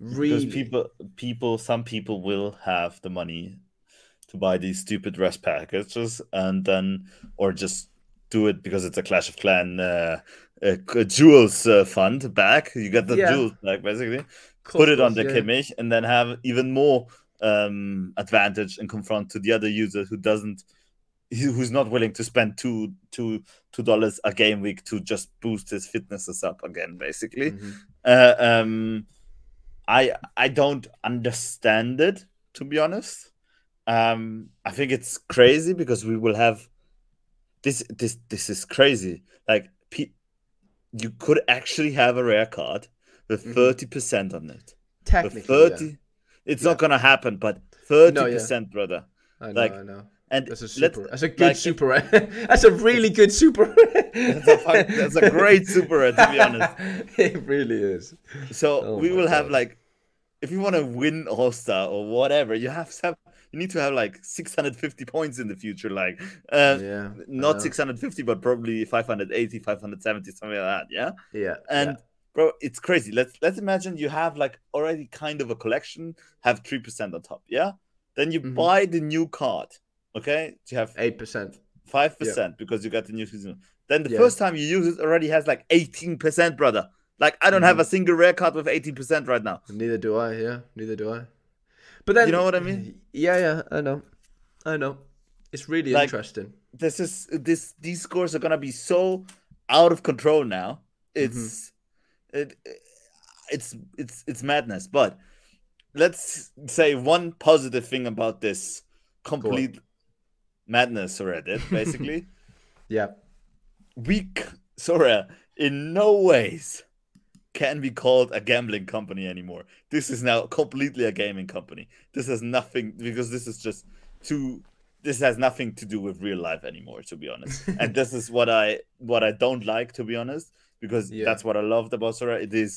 Really? Because people, people, some people will have the money to buy these stupid rest packages, and then or just do it because it's a Clash of Clan uh, uh, jewels uh, fund back. You get the yeah. jewels back basically. Put it on the yeah. Kimmich and then have even more um, advantage and confront to the other user who doesn't, who's not willing to spend two two two dollars a game week to just boost his fitnesses up again, basically. Mm-hmm. Uh, um, I I don't understand it to be honest. Um, I think it's crazy because we will have this this this is crazy. Like pe- you could actually have a rare card with Mhm. 30 percent on it. With Technically, 30, yeah. it's Yeah. not gonna happen, but 30 No, yeah. percent, brother. I know, like, I know. And That's a super. That's a good like, super. rare. that's a really good super. rare. That's a, that's a great super rare, to be honest. it really is. So Oh we will have like, if you want to win All Star or whatever, you have to have you need to have like 650 points in the future, like uh, yeah. Not 650, but probably 580, 570, something like that. Yeah, Yeah. and bro, it's crazy. Let's let's imagine you have like already kind of a collection, have three percent on top. Yeah, then you Mhm. buy the new card. Okay, you have eight percent. five percent because you got the new season. Then the Yeah. first time you use it already has like 18 percent, brother. Like I don't have Mhm. a single rare card with 18 percent right now. Neither do I. Yeah. Neither do I. But then You know what I mean? Yeah. Yeah. I know. I know. It's really Like- interesting. This is this these scores are gonna be so out of control now. It's mm-hmm. it, it's it's it's madness. But let's say one positive thing about this complete madness already, basically. Yeah. we c- sorry in no ways can be called a gambling company anymore this is now completely a gaming company this has nothing because this is just too this has nothing to do with real life anymore to be honest and this is what i what i don't like to be honest because Yeah. that's what i loved about sora it is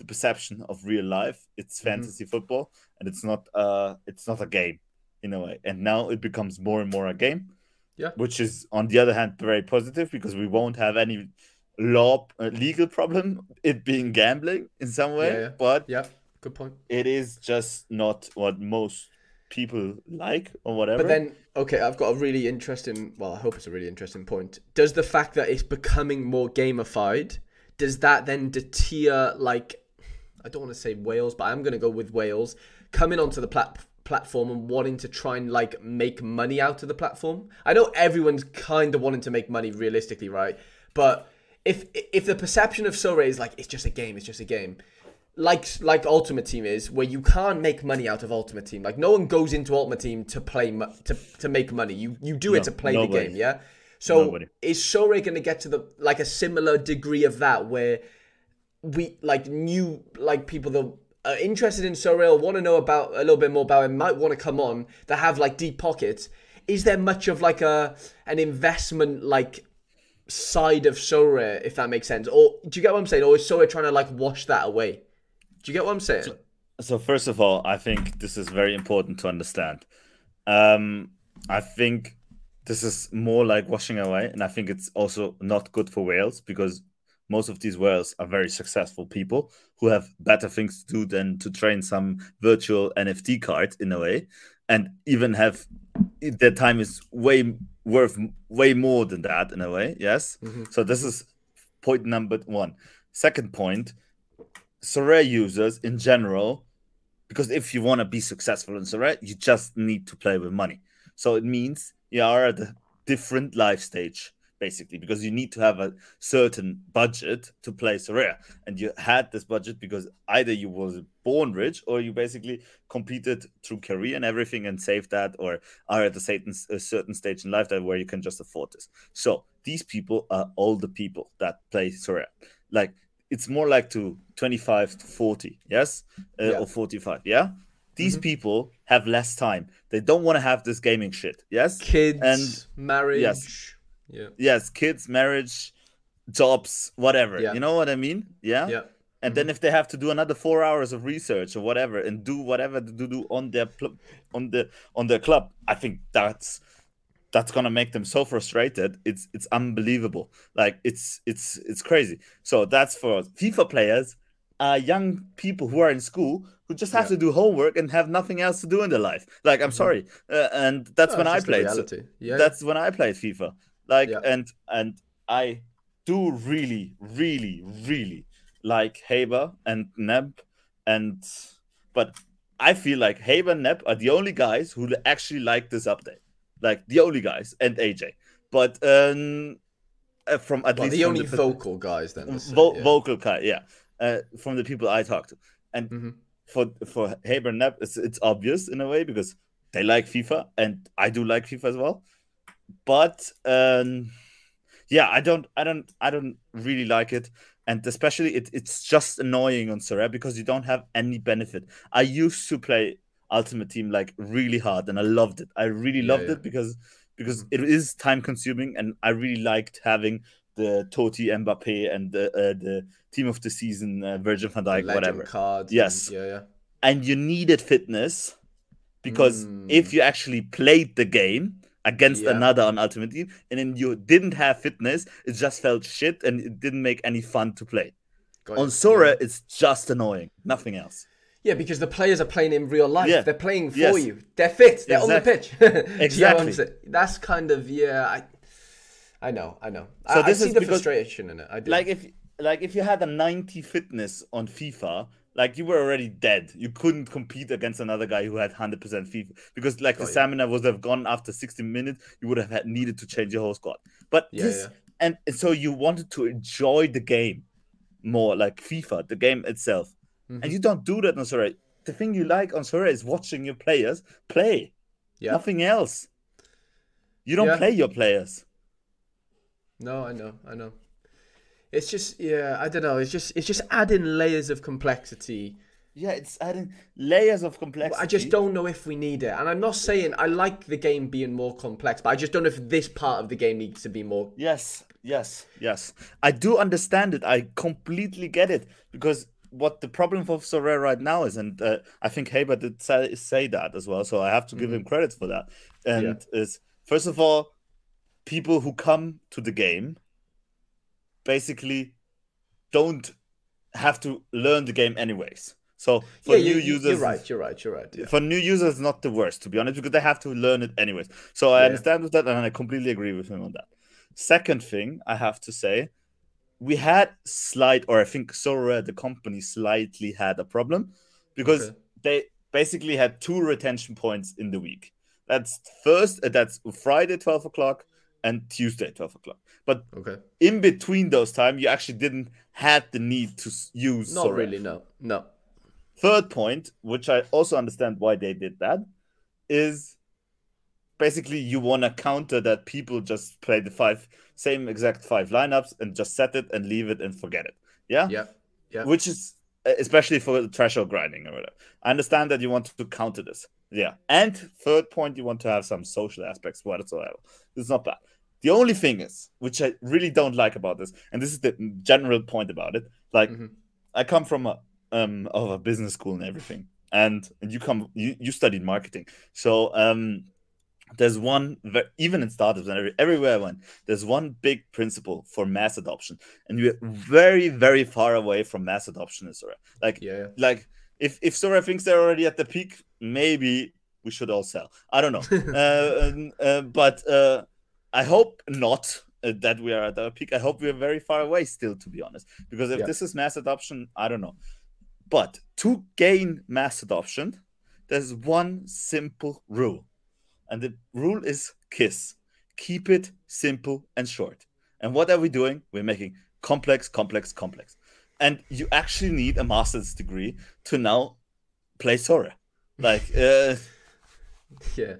the perception of real life it's Mhm. fantasy football and it's not uh it's not a game in a way and now it becomes more and more a game Yeah. which is on the other hand very positive because we won't have any law uh, legal problem it being gambling in some way Yeah, yeah. but Yeah. Good point. it is just not what most people like or whatever But then, okay, I've got a really interesting. Well, I hope it's a really interesting point. Does the fact that it's becoming more gamified, does that then deter like, I don't want to say whales, but I'm going to go with whales coming onto the plat- platform and wanting to try and like make money out of the platform? I know everyone's kind of wanting to make money realistically, right? But if if the perception of Sorare is like it's just a game, it's just a game like like Ultimate Team is, where you can't make money out of Ultimate Team. Like no one goes into Ultimate Team to play to to make money. You you do No, it to play nobody. the game, yeah. So Nobody. is Sorare going to get to the like a similar degree of that where we like new like people that are interested in Sorare want to know about a little bit more about it might want to come on that have like deep pockets. Is there much of like a an investment like side of Sorare, if that makes sense? Or do you get what I'm saying? Or is Sorare trying to like wash that away? Do you get what I'm saying? So first of all, I think this is very important to understand. Um, I think this is more like washing away, and I think it's also not good for whales because most of these whales are very successful people who have better things to do than to train some virtual NFT card in a way, and even have their time is way worth way more than that in a way. Yes, Mhm. so this is point number one. Second point, Sorare users in general, because if you want to be successful in Sorare, you just need to play with money. So it means you are at a different life stage, basically, because you need to have a certain budget to play Sorare. And you had this budget because either you was born rich or you basically competed through career and everything and saved that, or are at a certain, a certain stage in life that where you can just afford this. So these people are all the people that play Sorare. Like it's more like to 25 to 40 yes uh, Yeah. or 45 yeah these Mhm. people have less time they don't want to have this gaming shit yes Kids, And- marriage. yes. Yeah. yes kids marriage jobs whatever Yeah. you know what i mean yeah Yeah. and then if they have to do another four hours of research or whatever and do whatever to do on their pl- on the on their club i think that's that's gonna make them so frustrated it's it's unbelievable like it's it's it's crazy so that's for fifa players uh young people who are in school who just have Yeah. to do homework and have nothing else to do in their life like i'm Mhm. sorry uh, and that's when i played so- yeah. that's when I played FIFA. Like Yeah. and and I do really, really, really like Haber and Neb and but I feel like Haber and Neb are the only guys who actually like this update. Like the only guys and AJ. But um uh, from at well, least the only the, vocal guys then. vo- yeah. vocal guy, yeah. Uh, from the people I talk to. And Mhm. for for Haber and Nep, it's, it's obvious in a way because they like FIFA and I do like FIFA as well. But um, yeah, I don't, I don't, I don't really like it, and especially it, it's just annoying on Sorare because you don't have any benefit. I used to play Ultimate Team like really hard, and I loved it. I really loved yeah. it because because it is time consuming, and I really liked having the Totti, Mbappe, and the uh, the team of the season, uh, Virgil van Dijk, whatever Card Yes. and- yeah, yeah. and you needed fitness because Mm. if you actually played the game against Yeah. another on Ultimate Team and then you didn't have fitness, it just felt shit and it didn't make any fun to play. Got On it. Sora, Yeah. it's just annoying, nothing else. Yeah, because the players are playing in real life. Yeah. They're playing for Yes. you. They're fit. They're Exactly. on the pitch. Do you know Exactly. That's kind of yeah. I, I know. I know. So I, this I see is the because- frustration in it. I do. Like if like if you had a 90 fitness on FIFA, like you were already dead. You couldn't compete against another guy who had 100% FIFA because like the Got you. stamina would have gone after 60 minutes. You would have had needed to change your whole squad. But Yeah, this yeah. and, and so you wanted to enjoy the game more, like FIFA, the game itself, Mhm. and you don't do that on Sorare. The thing you like on Sorare is watching your players play. yeah. Nothing else. You don't Yeah. play your players. No, I know. I know. It's just yeah. I don't know. It's just it's just adding layers of complexity. Yeah, it's adding layers of complexity. I just don't know if we need it. And I'm not saying I like the game being more complex, but I just don't know if this part of the game needs to be more. Yes, yes, yes. I do understand it. I completely get it because what the problem for Sorare right now is, and uh, I think Haber did say, say that as well, so I have to give him credit for that. And is first of all, people who come to the game basically don't have to learn the game anyways. So for yeah, new you, users, you're right. You're right. You're right. Yeah. for new users, not the worst to be honest, because they have to learn it anyways. So I Yeah. understand with that, and I completely agree with him on that. Second thing I have to say, we had slight, or I think Sora, the company, slightly had a problem because Okay. they basically had two retention points in the week. That's first, uh, that's Friday twelve o'clock and Tuesday twelve o'clock. But Okay. in between those time, you actually didn't had the need to use. Not really. No. No. Third point, which I also understand why they did that, is basically you want to counter that people just play the five same exact five lineups and just set it and leave it and forget it. Yeah, Yeah. Yeah. which is especially for the threshold grinding or whatever. I understand that you want to counter this. Yeah, and third point, you want to have some social aspects whatsoever. It's not bad. The only thing is, which I really don't like about this, and this is the general point about it, like Mhm. I come from a um of a business school and everything, and, and you come you, you studied marketing, so um there's one even in startups and every, everywhere I went, there's one big principle for mass adoption, and we're very very far away from mass adoption in Sora. Like Yeah. yeah. like if if Sora thinks they're already at the peak, maybe we should all sell. I don't know, uh, um, uh, but uh, I hope not. Uh, that we are at our peak. I hope we are very far away still, to be honest. Because if Yeah. this is mass adoption, I don't know. But to gain mass adoption, there's one simple rule. And the rule is KISS. Keep it simple and short. And what are we doing? We're making complex, complex, complex. And you actually need a master's degree to now play Sora. Like, uh, Yeah,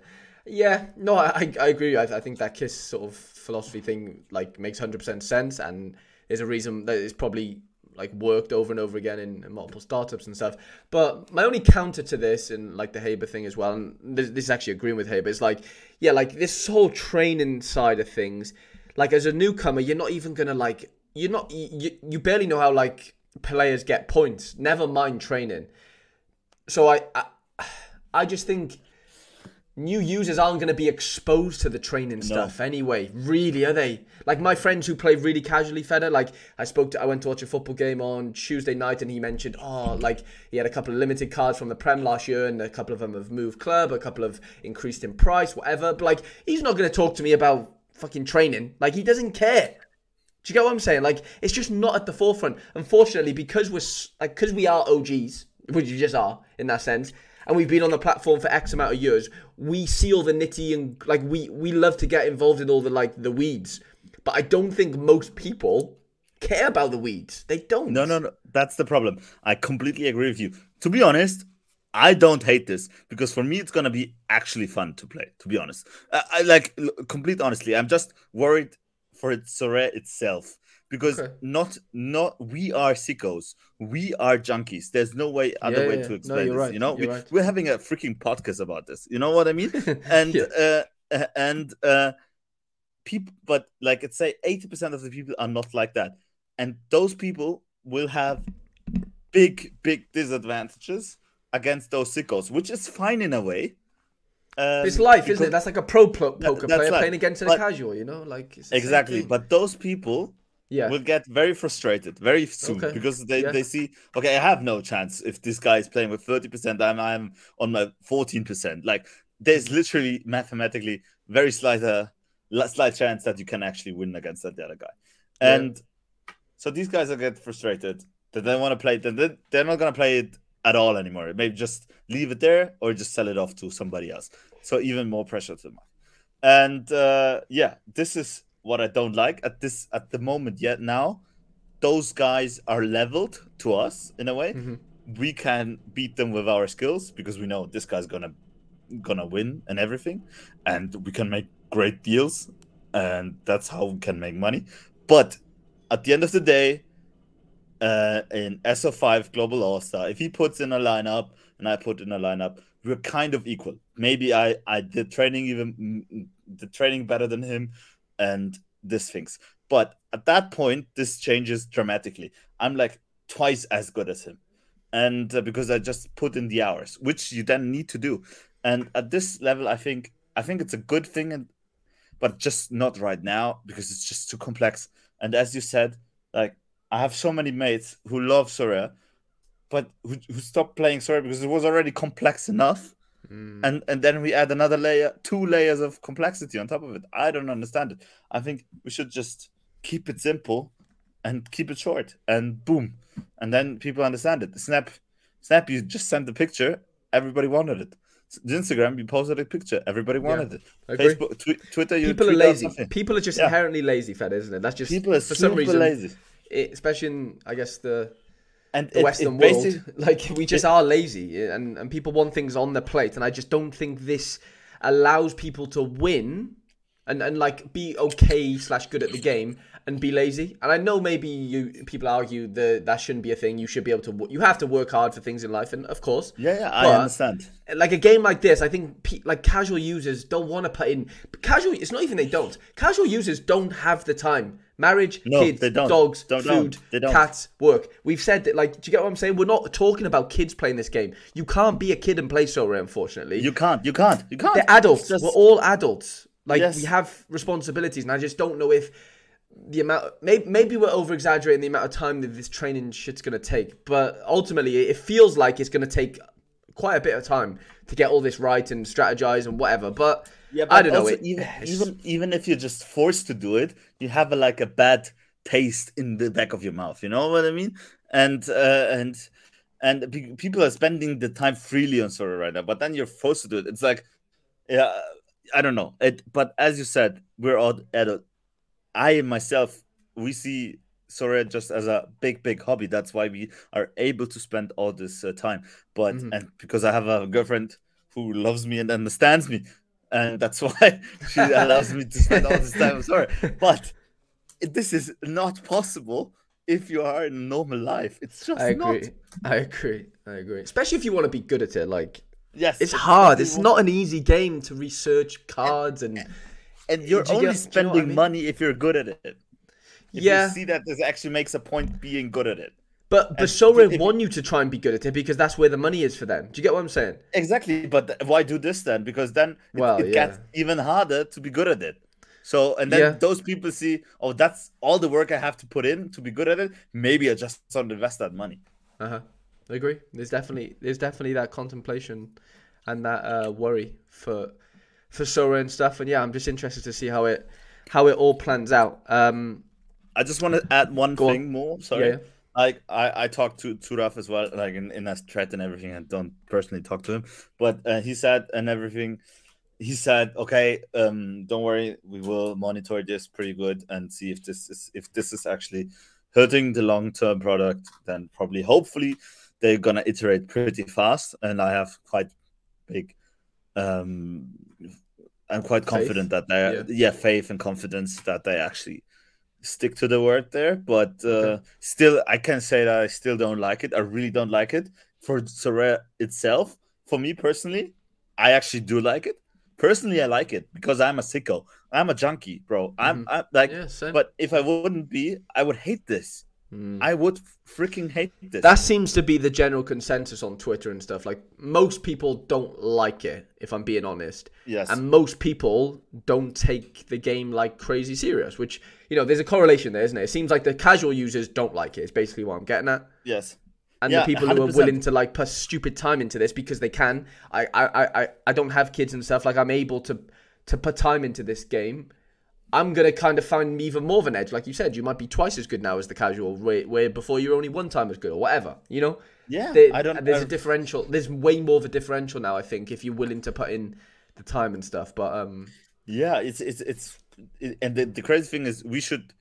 yeah. No, I I agree. I, I think that Kiss sort of philosophy thing like makes hundred percent sense, and is a reason that it's probably like worked over and over again in, in multiple startups and stuff. But my only counter to this and like the Haber thing as well, and this, this is actually agreeing with Haber, is like, yeah, like this whole training side of things. Like as a newcomer, you're not even gonna like you're not you you barely know how like players get points. Never mind training. So I I, I just think new users aren't going to be exposed to the training stuff anyway. Really, are they? Like my friends who play really casually, Feder. Like I spoke to, I went to watch a football game on Tuesday night, and he mentioned, oh, like he had a couple of limited cards from the Prem last year, and a couple of them have moved club, a couple have increased in price, whatever. But like, he's not going to talk to me about fucking training. Like he doesn't care. Do you get what I'm saying? Like, it's just not at the forefront. Unfortunately, because we're like, because we are OGs, which you just are in that sense, and we've been on the platform for X amount of years, we see all the nitty and like we we love to get involved in all the like the weeds. But I don't think most people care about the weeds. They don't. No, no, no. That's the problem. I completely agree with you. To be honest, I don't hate this because for me it's gonna be actually fun to play. To be honest, uh, I like complete honestly. I'm just worried for it Sorare itself because Okay. not not we are sickos, we are junkies. There's no way other Yeah, way yeah, to explain you're this. right, You know, you're we, right. we're having a freaking podcast about this. You know what I mean? and uh, uh, and uh, people, but like it's say, eighty percent of the people are not like that, and those people will have big, big disadvantages against those sickos, which is fine in a way. Um, It's life, isn't it? That's like a pro poker player life. playing against a casual, you know? Like exactly. But those people yeah, will get very frustrated very soon Okay. because they, Yeah. they see okay i have no chance if this guy is playing with 30% i'm, I'm on my 14% like there's literally mathematically very slight uh, slight chance that you can actually win against that other guy. Yeah. and so these guys will get frustrated. That they want to play then they- they're not going to play it at all anymore. Maybe just leave it there or just sell it off to somebody else. So even more pressure to them. And uh, yeah this is what i don't like at this at the moment yet now those guys are leveled to us in a way Mhm. we can beat them with our skills because we know this guy's gonna gonna win and everything and we can make great deals and that's how we can make money but at the end of the day uh, in SO5 Global All Star, if he puts in a lineup and I put in a lineup, we're kind of equal. Maybe I I did training even the training better than him, and this things. But at that point, this changes dramatically. I'm like twice as good as him, and uh, because I just put in the hours, which you then need to do. And at this level, I think I think it's a good thing, and but just not right now because it's just too complex. And as you said, like I have so many mates who love Sorare, but who, who stopped playing Sorare because it was already complex enough. Mm. And and then we add another layer, two layers of complexity on top of it. I don't understand it. I think we should just keep it simple and keep it short and boom. And then people understand it. Snap Snap, you just sent the picture, everybody wanted it. Instagram, you posted a picture, everybody wanted it. Facebook, tw- Twitter, you People are lazy. People are just Yeah. inherently lazy, Fed, isn't it? That's just People are for some reason, lazy. it, especially in I guess the And the it- Western it world. Like we just are lazy, and and people want things on the plate, and I just don't think this allows people to win and and like be okay slash good at the game and be lazy. And I know maybe you people argue that that shouldn't be a thing. You should be able to. You have to work hard for things in life, and of course, Yeah, yeah, I understand. like a game like this, I think pe- like casual users don't want to put in casual. It's not even they don't. Casual users don't have the time. Marriage, No, kids, dogs, Don't- food, don't. Cats, work. We've said that. Like, do you get what I'm saying? We're not talking about kids playing this game. You can't be a kid and play Sora, unfortunately. You can't, you can't, you can't. They're adults. Just- We're all adults. Like Yes. we have responsibilities, and I just don't know if the amount. Maybe, maybe we're over exaggerating the amount of time that this training shit's gonna take. But ultimately, it feels like it's gonna take quite a bit of time to get all this right and strategize and whatever. But Yeah, I but don't know. It, even even even if you're just forced to do it, you have a, like a bad taste in the back of your mouth. You know what I mean? And uh, and and pe- people are spending the time freely on Sora right now, but then you're forced to do it. It's like, yeah, I don't know. It, but as you said, we're all adult. I myself, we see Sora just as a big, big hobby. That's why we are able to spend all this uh, time. But Mhm. and because I have a girlfriend who loves me and understands me, and that's why she allows me to spend all this time on Sora. But this is not possible if you are in normal life. It's just I agree. not. I agree. I agree. Especially if you want to be good at it. Like Yes, it's hard. It's not an easy game to research cards and and you're you only get- do you know I spending mean? money if you're good at it. If Yeah. you see that this actually makes a point being good at it. But Basora want you to try and be good at it because that's where the money is for them. Do you get what I'm saying? Exactly, but why do this then? Because then it, Well, it gets even harder to be good at it. So and then Yeah. those people see, oh, that's all the work I have to put in to be good at it. Maybe I just don't invest that money. Uh huh. I agree. There's definitely there's definitely that contemplation and that uh, worry for for Sora and stuff. And yeah, I'm just interested to see how it how it all plans out. Um, I just want to add one Go on. thing more. Sorry. Yeah. Like I, I talked to to Raf as well, like in, in a thread and everything. I don't personally talk to him, but uh, he said and everything. He said, "Okay, um, don't worry, we will monitor this pretty good and see if this is if this is actually hurting the long term product, then probably hopefully they're gonna iterate pretty fast. And I have quite big um I'm quite confident that they yeah. yeah. faith and confidence that they actually stick to the word there. But uh, okay. still I can say that I still don't like it. I really don't like it. For Sorare itself, for me personally, I actually do like it. Personally, I like it because I'm a sicko. I'm a junkie, bro. I'm, mm-hmm. I'm like, yeah, but if I wouldn't be, I would hate this. Mm. I would freaking hate this. That seems to be the general consensus on Twitter and stuff. Like most people don't like it, if I'm being honest. Yes. And most people don't take the game like crazy serious, which you know, there's a correlation there, isn't it? It seems like the casual users don't like it. It's basically what I'm getting at. Yes. And yeah, the people 100%. who are willing to like put stupid time into this because they can. I, I, I, I don't have kids and stuff. Like I'm able to to put time into this game I'm gonna kind of find even more of an edge. Like you said, you might be twice as good now as the casual, where, where before you're only one time as good or whatever. You know? Yeah. There, I don't. There's a differential. There's way more of a differential now. I think if you're willing to put in the time and stuff. But um. Yeah, it's it's it's, it, and the the crazy thing is we should.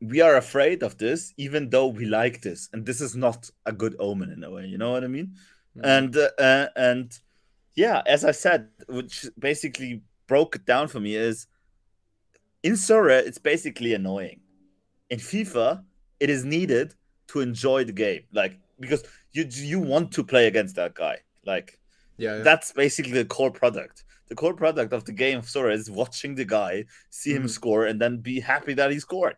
We are afraid of this, even though we like this, and this is not a good omen in a way. You know what I mean? Mm-hmm. And uh, uh, and yeah, as I said, which basically broke it down for me is in Sorare, it's basically annoying. In FIFA, it is needed to enjoy the game. Like because you you want to play against that guy. Like yeah, yeah. that's basically the core product. The core product of the game of Sorare is watching the guy, see mm-hmm. him score, and then be happy that he scored.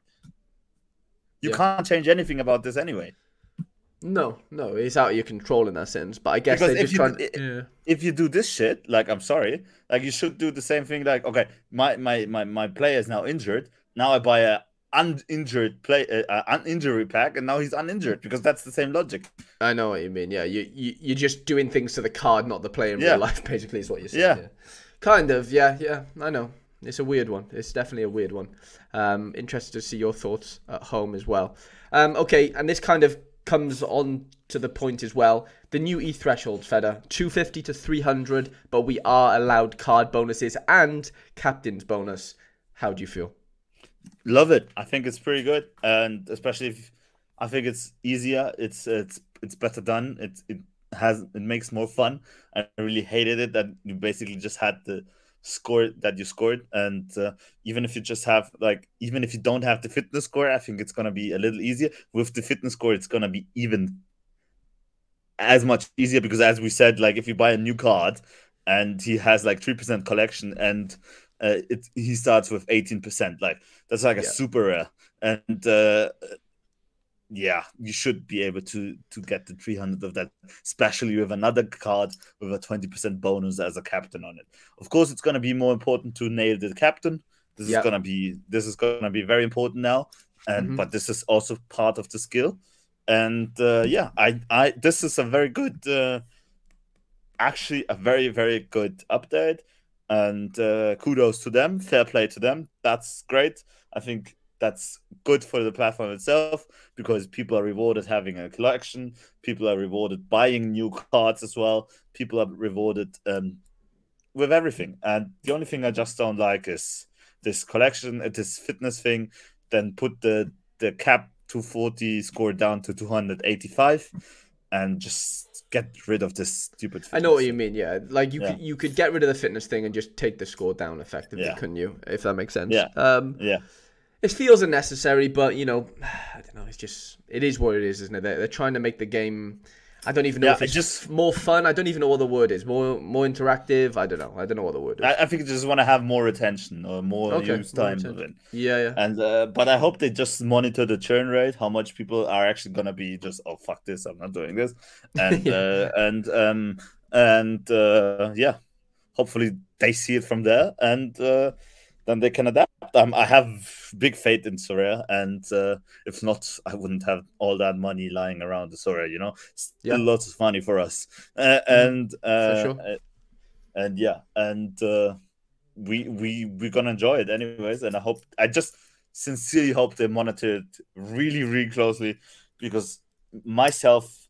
You yeah. can't change anything about this anyway. No, no, it's out of your control in that sense. But I guess because they're just you, trying. yeah. If you do this shit, like I'm sorry, like you should do the same thing. Like okay, my my my my player is now injured. Now I buy a uninjured play, uh, an injury pack, and now he's uninjured because that's the same logic. I know what you mean. Yeah, you, you you're just doing things to the card, not the player in yeah. real life. Basically, is what you're saying. Yeah. yeah. kind of. Yeah, yeah. I know. It's a weird one. It's definitely a weird one. Um, interested to see your thoughts at home as well. Um, okay, and this kind of comes on to the point as well. The new E threshold, Feder, 250 to 300, but we are allowed card bonuses and captain's bonus. How do you feel? Love it. I think it's pretty good, and especially if I think it's easier. It's it's it's better done. It it has it makes more fun. I really hated it that you basically just had the score that you scored. And uh, even if you just have like even if you don't have the fitness score i think it's going to be a little easier. With the fitness score it's going to be even as much easier because as we said like if you buy a new card and he has like 3% collection and uh, it he starts with 18% like that's like a super rare. And uh, yeah, you should be able to to get the 300 of that, especially with another card with a 20% bonus as a captain on it. Of course, it's going to be more important to nail the captain. This yep. is going to be this is going to be very important now, and mm-hmm. but this is also part of the skill. And uh, yeah, I I this is a very good, uh, actually a very very good update, and uh, kudos to them. Fair play to them. That's great. I think that's good for the platform itself because people are rewarded having a collection people are rewarded buying new cards as well people are rewarded um, with everything and the only thing i just don't like is this collection uh, this fitness thing then put the the cap 240 score down to 285 and just get rid of this stupid. I know what you mean. Yeah, like you yeah. could you could get rid of the fitness thing and just take the score down effectively, yeah. couldn't you? If that makes sense. Yeah. Um, yeah it feels unnecessary, but you know, I don't know. It's just it is what it is, isn't it? They're, they're trying to make the game. I don't even know yeah, if it's just more fun. I don't even know what the word is. More more interactive. I don't know. I don't know what the word is. I, I think they just want to have more attention or more okay, use time. More yeah, yeah. And uh, but I hope they just monitor the churn rate, how much people are actually gonna be just oh fuck this, I'm not doing this, and yeah. uh, and um and uh, yeah, hopefully they see it from there and. Uh, then they can adapt. Um, I have big faith in Sorare, and uh, if not, I wouldn't have all that money lying around the Sorare. You know, still yeah. lots of money for us, uh, mm-hmm. and uh, sure. Uh, and yeah, and uh, we we we're gonna enjoy it anyways. And I hope I just sincerely hope they monitor it really really closely because myself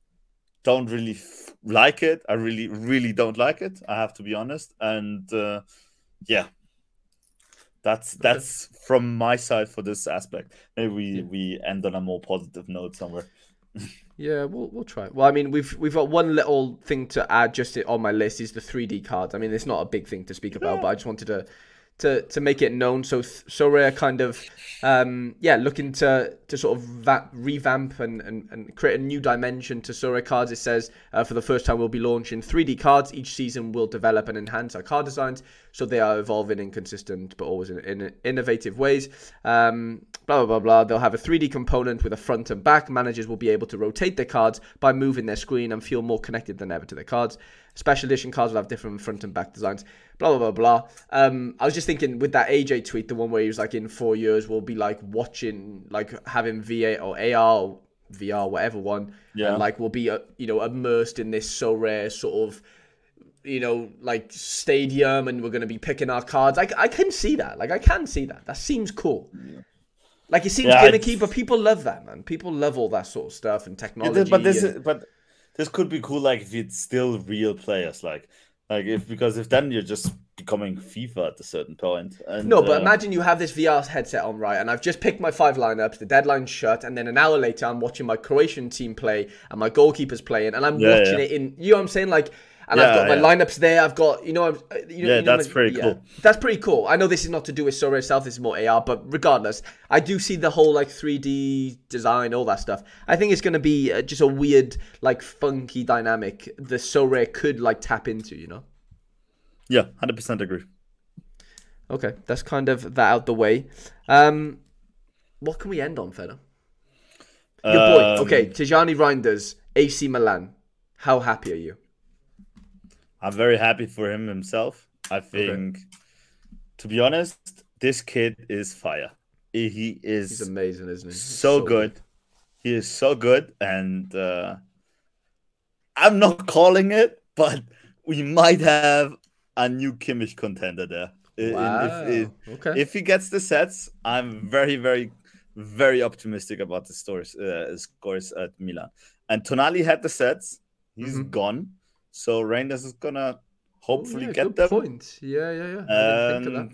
don't really f- like it. I really really don't like it. I have to be honest, and uh, yeah That's that's from my side for this aspect. Maybe we yeah. we end on a more positive note somewhere. yeah, we'll we'll try. Well, I mean, we've we've got one little thing to add just on my list is the 3D cards. I mean, it's not a big thing to speak about, yeah. but I just wanted to to to make it known. So Sorare kind of um, yeah looking to to sort of va- revamp and, and, and create a new dimension to Sorare cards. It says uh, for the first time we'll be launching 3D cards. Each season we'll develop and enhance our card designs so they are evolving in consistent but always in, in innovative ways. Um, blah blah blah blah. They'll have a 3D component with a front and back. Managers will be able to rotate their cards by moving their screen and feel more connected than ever to their cards. Special edition cards will have different front and back designs. Blah blah blah blah. Um, I was just thinking with that AJ tweet, the one where he was like, in four years we'll be like watching, like having VA or AR or VR, whatever one, yeah, and like we'll be uh, you know immersed in this Sorare sort of you know, like stadium and we're going to be picking our cards. I, I can see that. Like, I can see that. That seems cool. Yeah. Like, it seems yeah, gimmicky, but people love that, man. People love all that sort of stuff and technology. but this and... is, but this could be cool, like, if it's still real players. Like, like if because if then you're just becoming FIFA at a certain point. And, no, but uh, imagine you have this VR headset on, right? And I've just picked my five lineups, the deadline's shut, and then an hour later I'm watching my Croatian team play and my goalkeeper's playing, and I'm yeah, watching yeah. it in. You know what I'm saying? Like and yeah, I've got my yeah. lineups there. I've got you know, I'm, uh, you know, yeah, you know, that's pretty cool. That's pretty cool. I know this is not to do with Sorare itself. This is more AR, but regardless, I do see the whole like 3D design, all that stuff. I think it's going to be uh, just a weird, like funky dynamic the Sorare could like tap into. You know. Yeah, hundred percent agree. Okay, that's kind of that out the way. Um, what can we end on, Feder? Your boy, um, okay, Tijjani Reijnders, AC Milan. How happy are you? I'm very happy for him himself. I think, okay. to be honest, this kid is fire. He is He's amazing, isn't he? So, so good. good. He is so good, and uh, I'm not calling it, but we might have a new Kimmich contender there. Wow. If, if, okay. if he gets the sets, I'm very, very, very optimistic about the scores, uh, scores at Milan. And Tonali had the sets. He's mm-hmm. gone. So Reijnders is gonna hopefully oh, yeah, get them. Point. Yeah, yeah, yeah. Um,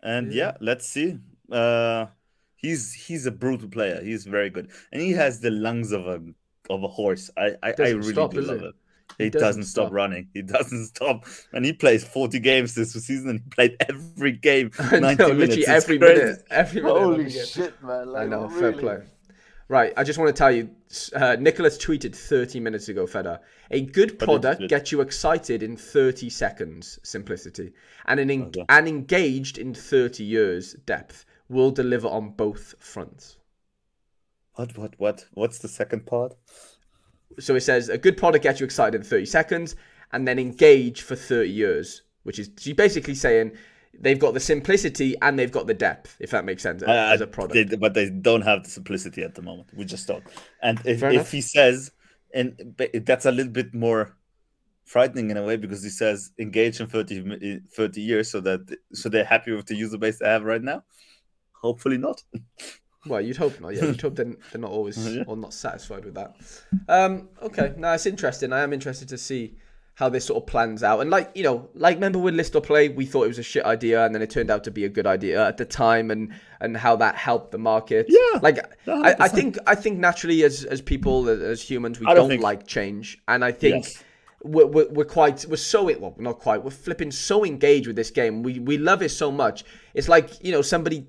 and yeah. yeah. let's see. Uh, he's he's a brutal player. He's very good, and he has the lungs of a of a horse. I I, I really stop, do love it. He, he doesn't, doesn't stop. stop. running. He doesn't stop. And he plays 40 games this season. And he played every game 90 know, minutes. Literally every minute. Every minute. Holy shit, man. Like, I know, really. fair play. Right, I just want to tell you, uh, Nicolas tweeted 30 minutes ago, Feder. A good product gets you excited in 30 seconds, simplicity, and an en- okay. and engaged in 30 years, depth. Will deliver on both fronts. What? What? What? What's the second part? So it says a good product gets you excited in 30 seconds, and then engage for 30 years, which is she's basically saying they've got the simplicity and they've got the depth, if that makes sense, uh, as a product. They, but they don't have the simplicity at the moment. We just don't. And if, if he says, and that's a little bit more frightening in a way because he says engage in 30, 30 years so that so they're happy with the user base they have right now. Hopefully not. Well, you'd hope not. Yeah, you'd hope they're, they're not always yeah. or not satisfied with that. Um, okay, now it's interesting. I am interested to see how this sort of plans out. And like you know, like remember with list or play, we thought it was a shit idea, and then it turned out to be a good idea at the time, and and how that helped the market. Yeah, like I, I, think I think naturally as as people as humans we don't, don't think... like change, and I think. Yes. We're, we're, we're, quite we're so well not quite we're flipping so engaged with this game we we love it so much it's like you know somebody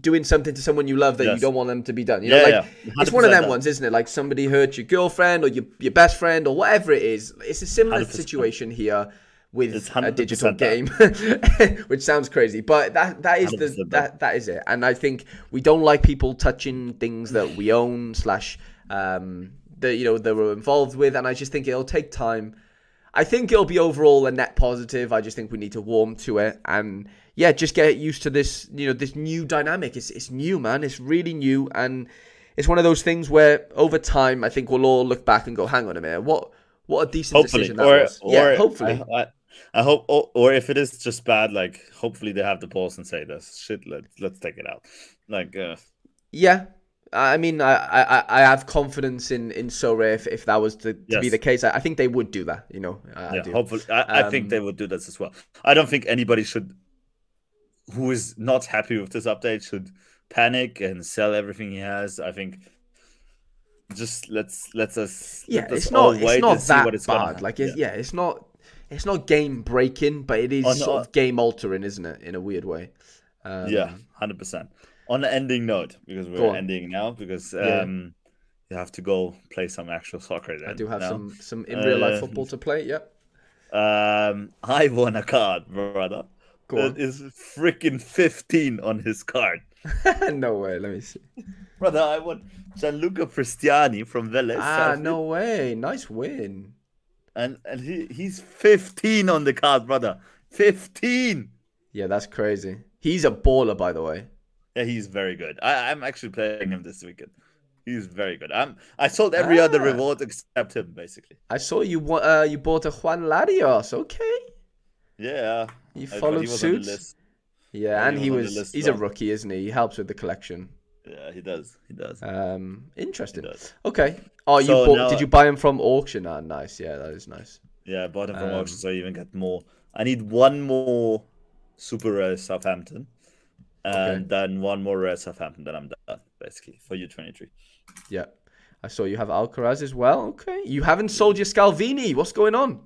doing something to someone you love that yes. you don't want them to be done. You know, yeah, like yeah. it's one of them that. ones, isn't it? Like somebody hurt your girlfriend or your, your best friend or whatever it is. It's a similar 100%. situation here with a digital game, which sounds crazy, but that that is the that that is it. And I think we don't like people touching things that we own slash um that you know that we're involved with, and I just think it'll take time. I think it'll be overall a net positive. I just think we need to warm to it and yeah, just get used to this, you know, this new dynamic. It's it's new, man. It's really new, and it's one of those things where over time, I think we'll all look back and go, "Hang on a minute, what what a decent hopefully. decision that or, was." Or, yeah, hopefully. I, I, I hope, or, or, if it is just bad, like hopefully they have the balls and say this shit. Let let's take it out. Like, uh... yeah, I mean, I, I, I have confidence in in Sorare if, if that was to, to yes. be the case. I, I, think they would do that. You know, I, yeah, hopefully, I, um, I think they would do this as well. I don't think anybody should who is not happy with this update should panic and sell everything he has. I think just let's let's us Yeah, let us it's not it's not that it's bad. Like it's, yeah. it's not it's not game breaking, but it is no, sort uh, of game altering, isn't it? In a weird way. Um, yeah, hundred percent. On the ending note, because we're ending now, because Yeah. um, you have to go play some actual soccer. Then, I do have now. some some in real life Uh, football to play. Yep. Um, I won a card, brother. Go That on. is freaking fifteen on his card, no way. Let me see. brother. I want Gianluca Prestianni from Vélez. Ah, no way. Nice win. and and he he's fifteen on the card, brother. Fifteen. Yeah, that's crazy. He's a baller, by the way. Yeah, he's very good. I, I'm actually playing him this weekend. He's very good. I'm I sold every other Ah. reward except him, basically. I saw you. Uh, you bought a Juan Larios. Okay. Yeah. He followed he was on the suit. Yeah, and he he was on the was. list he's as a rookie, isn't he? He helps with the collection. Yeah, he does. He does. Um, He interesting. does. Okay. Oh, you So bought? now- Did you buy him from auction? Ah, nice. Yeah, that is nice. Yeah, I bought him from Um, auction, so I even get more. I need one more super rare Southampton, and then one more rare Southampton. Then I'm done, basically, for U23. Yeah. I saw you have Alcaraz as well. Okay. You haven't sold your Scalvini. What's going on?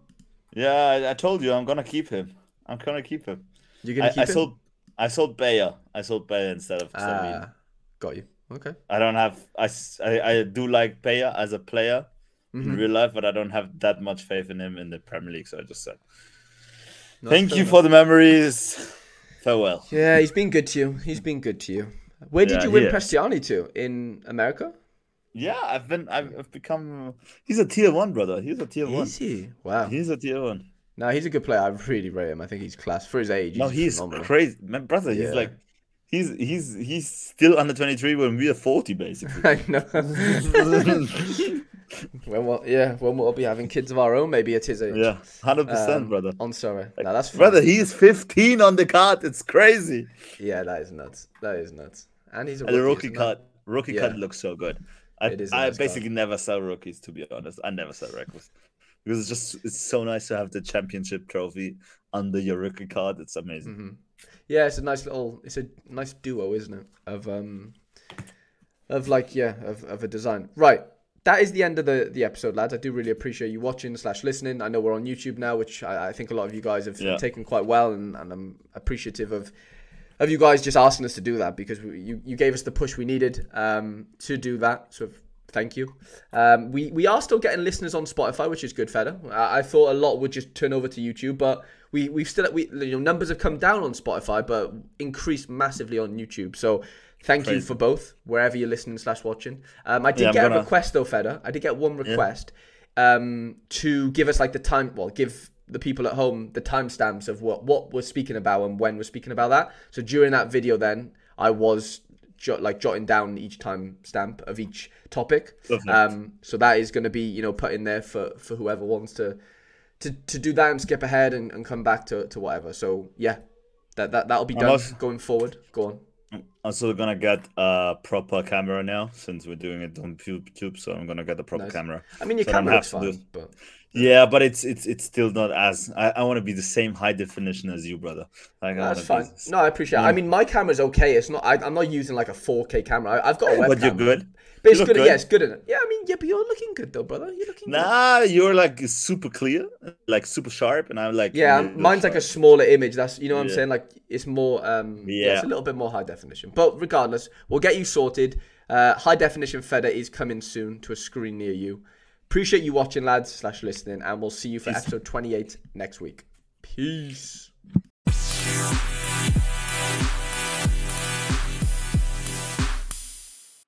Yeah, I, I told you I'm gonna keep him. I'm gonna keep him. You're gonna I, keep I him? sold. I sold Bayer. I sold Bayer instead of. Ah, got you. Okay. I don't have. I, I, I do like Bayer as a player in Mhm. real life, but I don't have that much faith in him in the Premier League. So I just said, No, thank you enough. for the memories. Farewell. Yeah, he's been good to you. He's been good to you. Where did Yeah, you win. Prestianni to? In America? Yeah, I've been. I've, I've become. He's a tier one, brother. He's a tier one. Is he? Wow. He's a tier one. No, he's a good player. I really rate him. I think he's class for his age. No, he's phenomenal. crazy, man, brother. He's Yeah. like, he's he's he's still under twenty three when we are forty, basically. I know. when we'll, yeah, when we'll be having kids of our own, maybe at his age. yeah, hundred percent, Um, brother. On sorry. No, that's. Brother, he's fifteen on the card. It's crazy. Yeah, that is nuts. That is nuts. And he's a And the rookie, rookie card, rookie Yeah. card looks so good. I, It is a I nice card. basically never sell rookies, to be honest. I never sell rookies because it's just it's so nice to have the championship trophy under your rookie card. It's amazing. hmm Yeah, it's a nice little. It's a nice duo, isn't it? Of um, of like yeah, of, of a design. Right. That is the end of the, the episode, lads. I do really appreciate you watching slash listening. I know we're on YouTube now, which I, I think a lot of you guys have Yeah. taken quite well, and, and I'm appreciative of of you guys just asking us to do that because we, you you gave us the push we needed um, to do that. So thank you. Um, we we are still getting listeners on Spotify, which is good, Feder. I, I thought a lot would just turn over to YouTube, but we we've still we you know numbers have come down on Spotify, but increased massively on YouTube. So. Thank you for both, wherever you're listening slash watching. Um, I did Yeah, get a gonna- request though, Feder. I did get one request um, to give us like the time. Well, give the people at home the timestamps of what what we're speaking about and when we're speaking about that. So during that video, then I was jo- like jotting down each time stamp of each topic. Um, so that is going to be you know put in there for for whoever wants to to, to do that and skip ahead and, and come back to, to whatever. So yeah, that that that'll be done also- going forward. Go on. I'm also gonna get a proper camera now since we're doing it on YouTube. So I'm gonna get a proper Nice. camera. I mean, your So camera looks have to do- fine, but Yeah, but it's it's it's still not as I, I want to be the same high definition as you, brother. Like, I That's fine. be- No, I appreciate. it. I mean, my camera's okay. It's not. I, I'm not using like a 4K camera. I, I've got a webcam. But you're good. But it's good. good. Yeah, it's good. Enough. Yeah, I mean, yeah, but you're looking good though, brother. You're looking. good. Nah, you're like super clear, like super sharp, and I'm like Yeah, middle mine's like a smaller image. That's you know what I'm saying. Like it's more. um yeah. Yeah. it's a little bit more high definition. But regardless, we'll get you sorted. Uh, high definition Feder is coming soon to a screen near you. Appreciate you watching, lads, slash listening, and we'll see you for Peace. episode 28 next week. Peace.